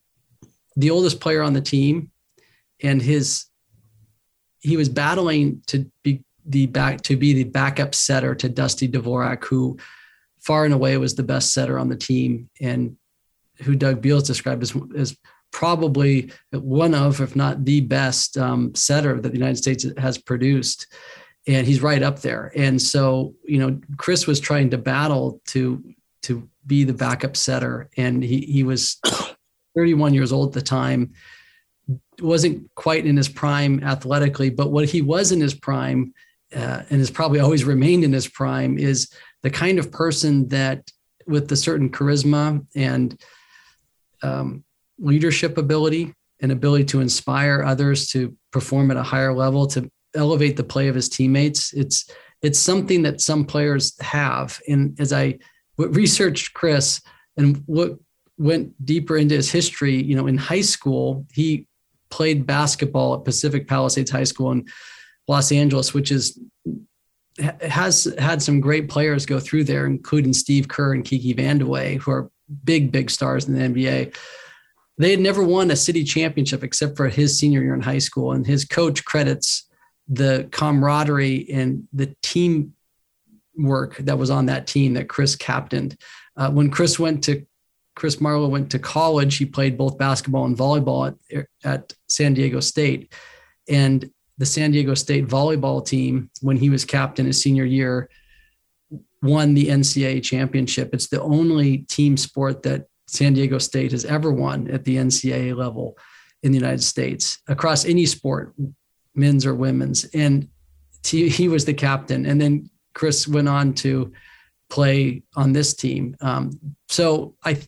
H: the oldest player on the team, and his he was battling to be the back to be the backup setter to Dusty Dvorak, who far and away was the best setter on the team. And who Doug Beal's described as, as probably one of, if not the best um, setter that the United States has produced. And he's right up there. And so, you know, Chris was trying to battle to to be the backup setter, and he he was 31 years old at the time. wasn't quite in his prime athletically, but what he was in his prime, uh, and has probably always remained in his prime, is the kind of person that, with a certain charisma and um, leadership ability and ability to inspire others to perform at a higher level to elevate the play of his teammates. It's it's something that some players have. And as i researched chris and what went deeper into his history you know in high school he played basketball at pacific palisades high school in los angeles which is has had some great players go through there including steve kerr and kiki vandeweghe who are big, big stars in the NBA. They had never won a city championship except for his senior year in high school. And his coach credits the camaraderie and the team work that was on that team that Chris captained. Uh, when Chris went to Chris Marlowe went to college, he played both basketball and volleyball at, at San Diego State. And the San Diego State volleyball team, when he was captain his senior year, won the NCAA championship. It's the only team sport that San Diego State has ever won at the NCAA level in the United States across any sport, men's or women's. And he was the captain. And then Chris went on to play on this team. Um, so I,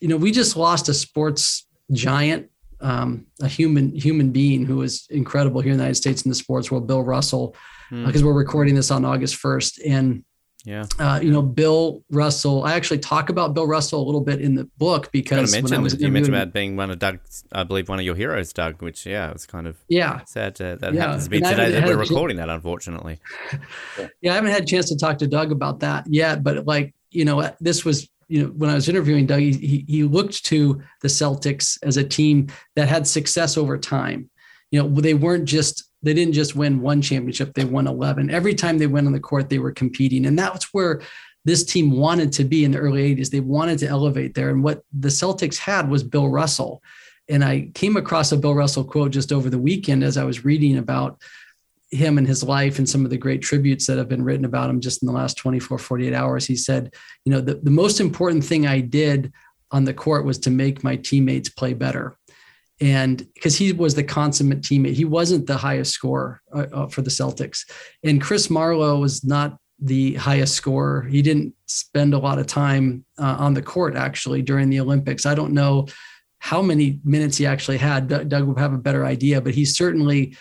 H: you know, we just lost a sports giant, um, a human human being who was incredible here in the United States in the sports world, Bill Russell, because mm. uh, we're recording this on August 1st. And
G: yeah.
H: Uh, you know, Bill Russell. I actually talk about Bill Russell a little bit in the book because
G: of mentioned, you mentioned about being one of Doug, I believe one of your heroes, Doug. Which yeah, it's kind of
H: yeah
G: sad to, that yeah. happens to be and today that we're recording that. Unfortunately.
H: yeah, I haven't had a chance to talk to Doug about that yet, but like you know, this was you know when I was interviewing Doug, he he looked to the Celtics as a team that had success over time. You know, they weren't just they didn't just win one championship, they won 11. Every time they went on the court, they were competing. And that's where this team wanted to be in the early 80s. They wanted to elevate there. And what the Celtics had was Bill Russell. And I came across a Bill Russell quote just over the weekend as I was reading about him and his life and some of the great tributes that have been written about him just in the last 24, 48 hours. He said, you know, the, the most important thing I did on the court was to make my teammates play better and because he was the consummate teammate, he wasn't the highest scorer uh, uh, for the Celtics. And Chris Marlowe was not the highest scorer. He didn't spend a lot of time uh, on the court actually during the Olympics. I don't know how many minutes he actually had. Doug would have a better idea, but he certainly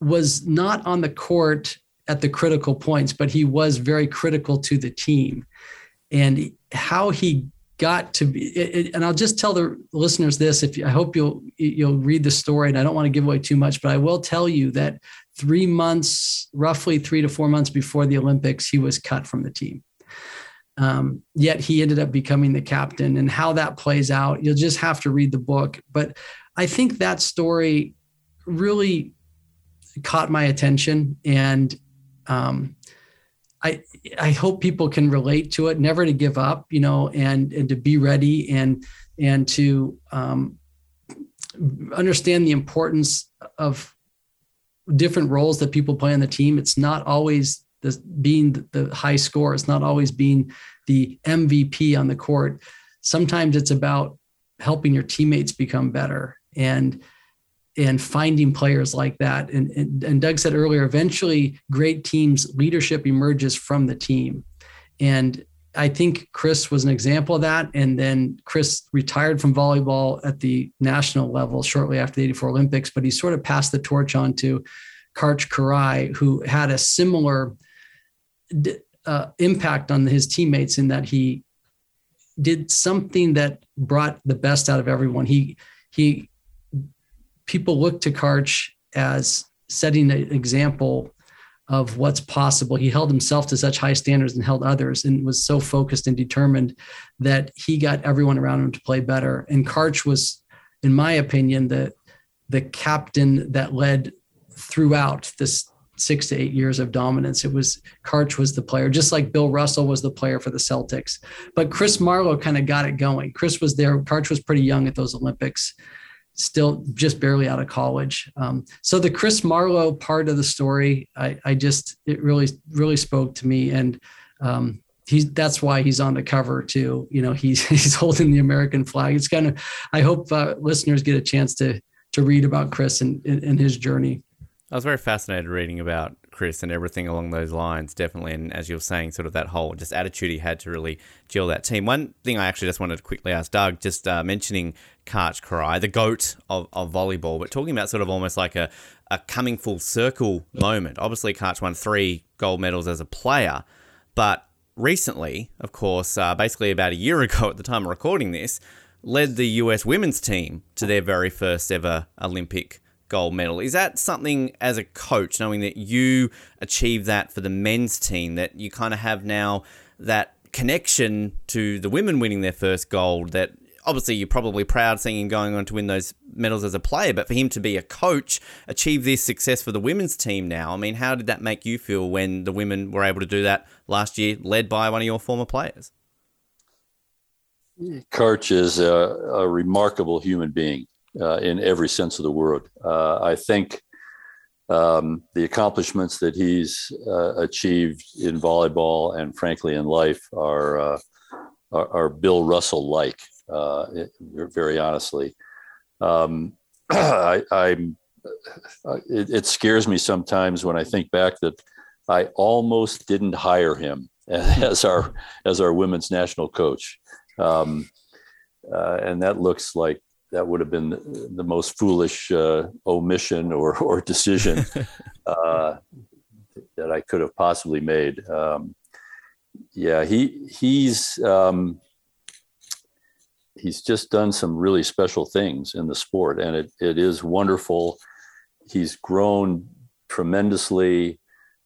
H: was not on the court at the critical points, but he was very critical to the team. And how he got to be it, it, and i'll just tell the listeners this if you, i hope you'll you'll read the story and i don't want to give away too much but i will tell you that three months roughly three to four months before the olympics he was cut from the team. Um, yet he ended up becoming the captain and how that plays out you'll just have to read the book but i think that story really caught my attention and um, I I hope people can relate to it, never to give up, you know, and and to be ready and and to um, understand the importance of different roles that people play on the team. It's not always the, being the high score. It's not always being the MVP on the court. Sometimes it's about helping your teammates become better and and finding players like that. And, and, and Doug said earlier, eventually great teams leadership emerges from the team. And I think Chris was an example of that. And then Chris retired from volleyball at the national level shortly after the 84 Olympics, but he sort of passed the torch on to Karch Kiraly, who had a similar uh, impact on his teammates in that he did something that brought the best out of everyone. He he people look to Karch as setting an example of what's possible. He held himself to such high standards and held others and was so focused and determined that he got everyone around him to play better. And Karch was, in my opinion, the the captain that led throughout this six to eight years of dominance. It was Karch was the player, just like Bill Russell was the player for the Celtics. But Chris Marlowe kind of got it going. Chris was there. Karch was pretty young at those Olympics still just barely out of college. Um, so the Chris Marlowe part of the story, I, I, just it really really spoke to me, and um, he's that's why he's on the cover too. You know, he's he's holding the American flag. It's kind of I hope uh, listeners get a chance to to read about Chris and, and his journey.
G: I was very fascinated reading about Chris and everything along those lines, definitely. And as you were saying, sort of that whole just attitude he had to really gel that team. One thing I actually just wanted to quickly ask Doug, just uh, mentioning Karch Kiraly, the goat of, of volleyball, but talking about sort of almost like a, a coming full circle moment. Obviously, Karch won three gold medals as a player, but recently, of course, uh, basically about a year ago at the time of recording this, led the US women's team to their very first ever Olympic gold medal. Is that something as a coach, knowing that you achieved that for the men's team, that you kind of have now that connection to the women winning their first gold that obviously you're probably proud seeing him going on to win those medals as a player, but for him to be a coach, achieve this success for the women's team now, I mean, how did that make you feel when the women were able to do that last year, led by one of your former players?
I: Karch is a, a remarkable human being uh, in every sense of the word. Uh, I think um, the accomplishments that he's uh, achieved in volleyball and frankly in life are uh, are, are, Bill Russell like. Uh, very honestly, um, I, am it, it, scares me sometimes when I think back that I almost didn't hire him as our as our women's national coach. Um, uh, and that looks like that would have been the most foolish uh, omission or, or decision uh, that I could have possibly made. Um, yeah, he he's um, he's just done some really special things in the sport, and it it is wonderful. He's grown tremendously.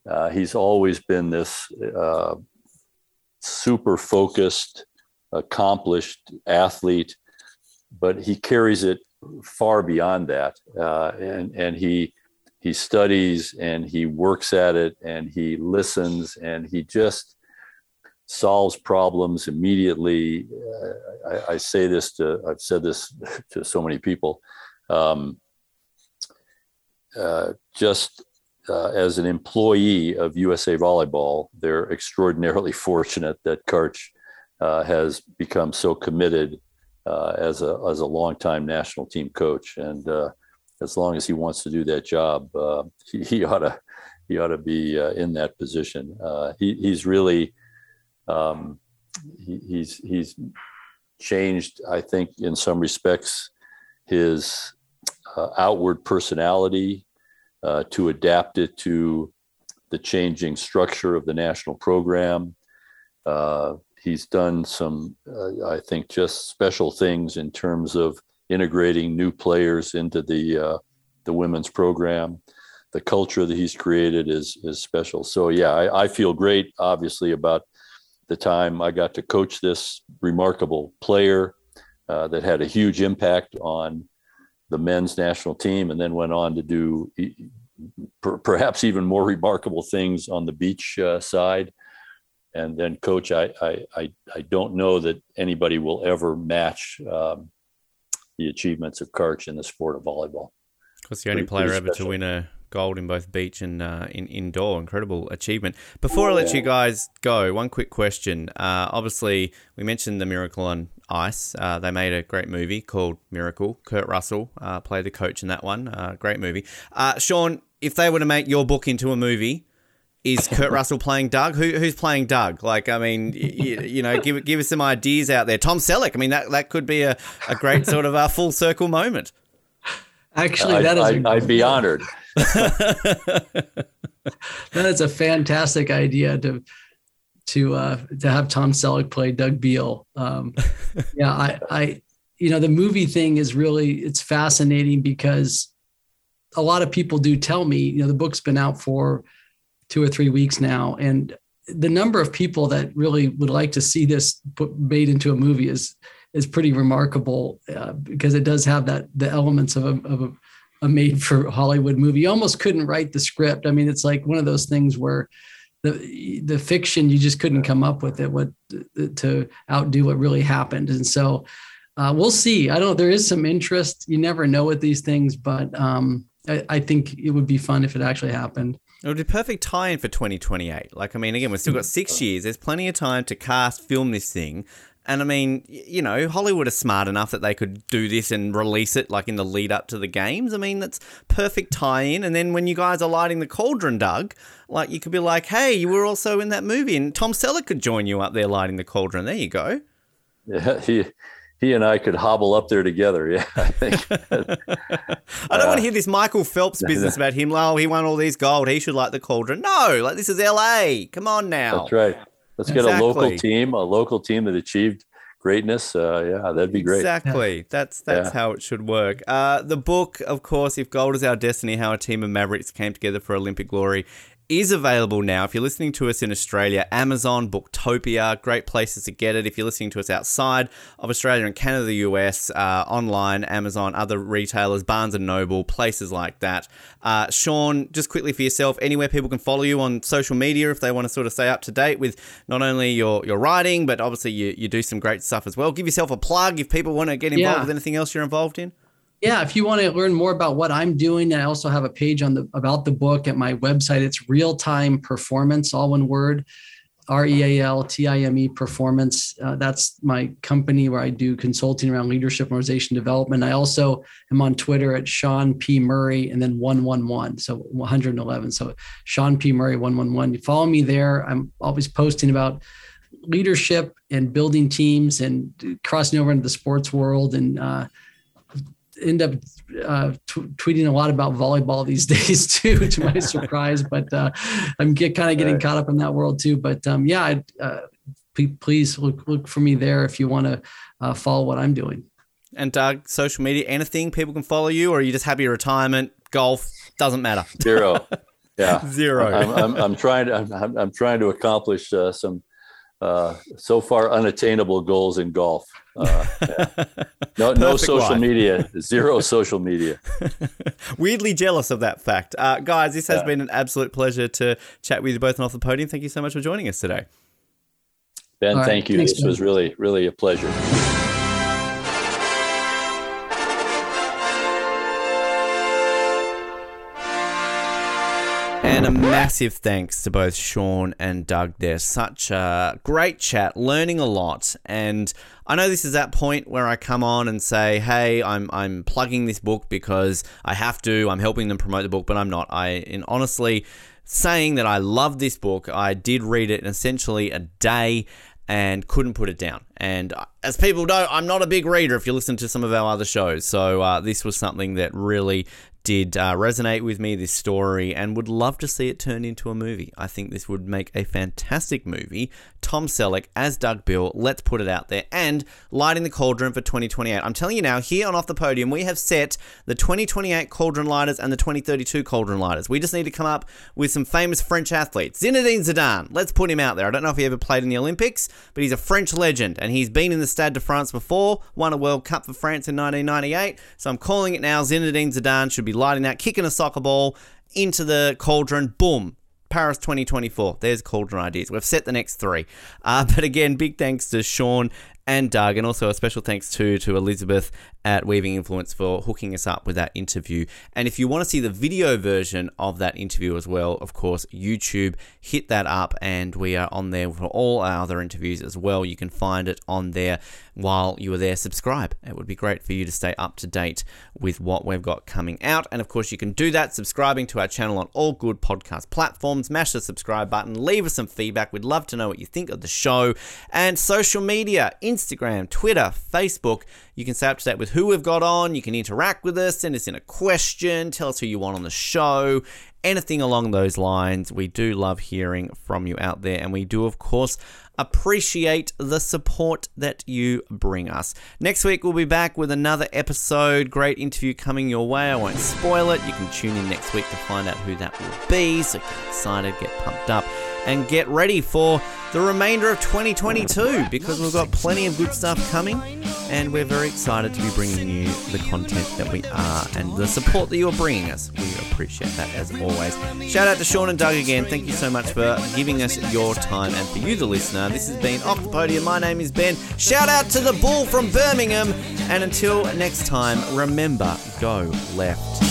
I: Uh, he's always been this uh, super focused, accomplished athlete but he carries it far beyond that, uh, and and he he studies and he works at it and he listens and he just solves problems immediately. Uh, I, I, say this to I've said this to so many people. Um, uh, just uh, as an employee of USA Volleyball, they're extraordinarily fortunate that Karch uh, has become so committed uh, as a as a longtime national team coach, and uh, as long as he wants to do that job, uh, he, he, ought to he ought to be uh, in that position. Uh, he, he's really um, he, he's he's changed, I think, in some respects, his uh, outward personality to adapt it to the changing structure of the national program. He's done some uh, I think just special things in terms of integrating new players into the uh, the women's program. The culture that he's created is is special. So yeah, I, I feel great, obviously, about the time I got to coach this remarkable player uh, that had a huge impact on the men's national team, and then went on to do perhaps even more remarkable things on the beach uh, side. And then, coach, I, I, I don't know that anybody will ever match um, the achievements of Karch in the sport of volleyball.
G: Of course, the only player ever to win a gold in both beach and uh, in indoor. Incredible achievement. Before I let you guys go, one quick question. Uh, obviously, we mentioned the Miracle on Ice. Uh, they made a great movie called Miracle. Kurt Russell uh, played the coach in that one. Uh, great movie. Uh, Sean, if they were to make your book into a movie, is Kurt Russell playing Doug? Who, who's playing Doug? Like, I mean, you, you, know, give give us some ideas out there. Tom Selleck. I mean, that that could be a, a great sort of a full circle moment.
H: Actually, that
I: I'd, is. I'd, I'd be honored.
H: that is a fantastic idea to to uh, to have Tom Selleck play Doug Beal. Um, yeah, I, I, you know, the movie thing is really it's fascinating because a lot of people do tell me, you know, the book's been out for two or three weeks now, and the number of people that really would like to see this put, made into a movie is is pretty remarkable uh, because it does have that the elements of a, of a, a made for Hollywood movie. You almost couldn't write the script. I mean, it's like one of those things where the the fiction you just couldn't come up with it what to outdo what really happened. And so uh, we'll see. I don't. Know. There is some interest. You never know with these things, but um, I, I think it would be fun if it actually happened.
G: It would be perfect tie-in for 2028. Like, I mean, again, we've still got six mm. years. There's plenty of time to cast, film this thing, and I mean, you know, Hollywood is smart enough that they could do this and release it like in the lead up to the games. I mean, that's perfect tie in. And then when you guys are lighting the cauldron, Doug, like you could be like, hey, you were also in that movie. And Tom Selleck could join you up there lighting the cauldron. There you go.
I: Yeah, he, he and I could hobble up there together. Yeah, I think. I
G: don't uh, want to hear this Michael Phelps business about him. Oh, he won all these gold. He should like the cauldron. No, like this is LA. Come on now.
I: That's right. Let's exactly. get a local team, a local team that achieved greatness. Uh, yeah, that'd be great.
G: Exactly. That's that's yeah. how it should work. Uh, the book, of course, if gold is our destiny, how a team of Mavericks came together for Olympic glory, is available now. If you're listening to us in Australia, Amazon, Booktopia, great places to get it. If you're listening to us outside of Australia and Canada, the US, uh, online, Amazon, other retailers, Barnes and Noble, places like that. Uh, Sean, just quickly for yourself, anywhere people can follow you on social media if they want to sort of stay up to date with not only your, your writing, but obviously you, you do some great stuff as well. Give yourself a plug if people want to get involved yeah. with anything else you're involved in
H: yeah, if you want to learn more about what I'm doing, I also have a page on the about the book at my website. It's real time performance, all one word, R E A L T I M E performance. Uh, that's my company where I do consulting around leadership organization development. I also am on Twitter at Sean P Murray and then 111. So 111. So Sean P Murray 111. You follow me there. I'm always posting about leadership and building teams and crossing over into the sports world and uh, end up uh, t- tweeting a lot about volleyball these days too, to my surprise. But uh, I'm get, kind of getting right. caught up in that world too. But um, yeah, uh, please look look for me there if you want to uh, follow what I'm doing.
G: And Doug, social media, anything people can follow you, or are you just happy retirement, golf doesn't matter?
I: Zero. Yeah,
G: 0
I: I'm, I'm, I'm, trying to I'm, I'm trying to accomplish uh, some uh, so far unattainable goals in golf. Uh, yeah. No, no social life. media, zero social media.
G: Weirdly jealous of that fact. Uh, guys, this has yeah. been an absolute pleasure to chat with you both off the podium. Thank you so much for joining us today.
I: Ben, right. thank you. Thanks, this ben. was really, really a pleasure.
G: And a massive thanks to both Sean and Doug They're Such a great chat, learning a lot. And I know this is that point where I come on and say, hey, I'm, I'm plugging this book because I have to, I'm helping them promote the book, but I'm not. I, in honestly, saying that I love this book, I did read it in essentially a day and couldn't put it down. And as people know, I'm not a big reader if you listen to some of our other shows. So uh, this was something that really did uh, resonate with me, this story, and would love to see it turned into a movie. I think this would make a fantastic movie. Tom Selleck as Doug Beal, let's put it out there, and lighting the cauldron for 2028. I'm telling you now, here on Off the Podium, we have set the 2028 cauldron lighters and the 2032 cauldron lighters. We just need to come up with some famous French athletes. Zinedine Zidane, let's put him out there. I don't know if he ever played in the Olympics, but he's a French legend, and he's been in the Stade de France before, won a World Cup for France in 1998. So I'm calling it now. Zinedine Zidane should be lighting that, kicking a soccer ball into the cauldron. Boom. Paris 2024. There's cauldron ideas. We've set the next three. Uh, but again, big thanks to Sean and Doug, and also a special thanks to to Elizabeth at Weaving Influence for hooking us up with that interview. And if you want to see the video version of that interview as well, of course, YouTube, hit that up, and we are on there for all our other interviews as well. You can find it on there while you are there. Subscribe. It would be great for you to stay up to date with what we've got coming out. And of course, you can do that subscribing to our channel on all good podcast platforms. Mash the subscribe button, leave us some feedback. We'd love to know what you think of the show. And social media Instagram, Twitter, Facebook. You can stay up to date with who we've got on. You can interact with us, send us in a question, tell us who you want on the show, anything along those lines. We do love hearing from you out there, and we do, of course, appreciate the support that you bring us. Next week, we'll be back with another episode. Great interview coming your way. I won't spoil it. You can tune in next week to find out who that will be. So get excited, get pumped up, and get ready for the remainder of 2022 because we've got plenty of good stuff coming and we're very excited to be bringing you the content that we are and the support that you're bringing us. We appreciate that as always. Shout out to Sean and Doug again. Thank you so much for giving us your time and for you, the listener. This has been Off the Podium. My name is Ben. Shout out to the Bull from Birmingham. And until next time, remember go left.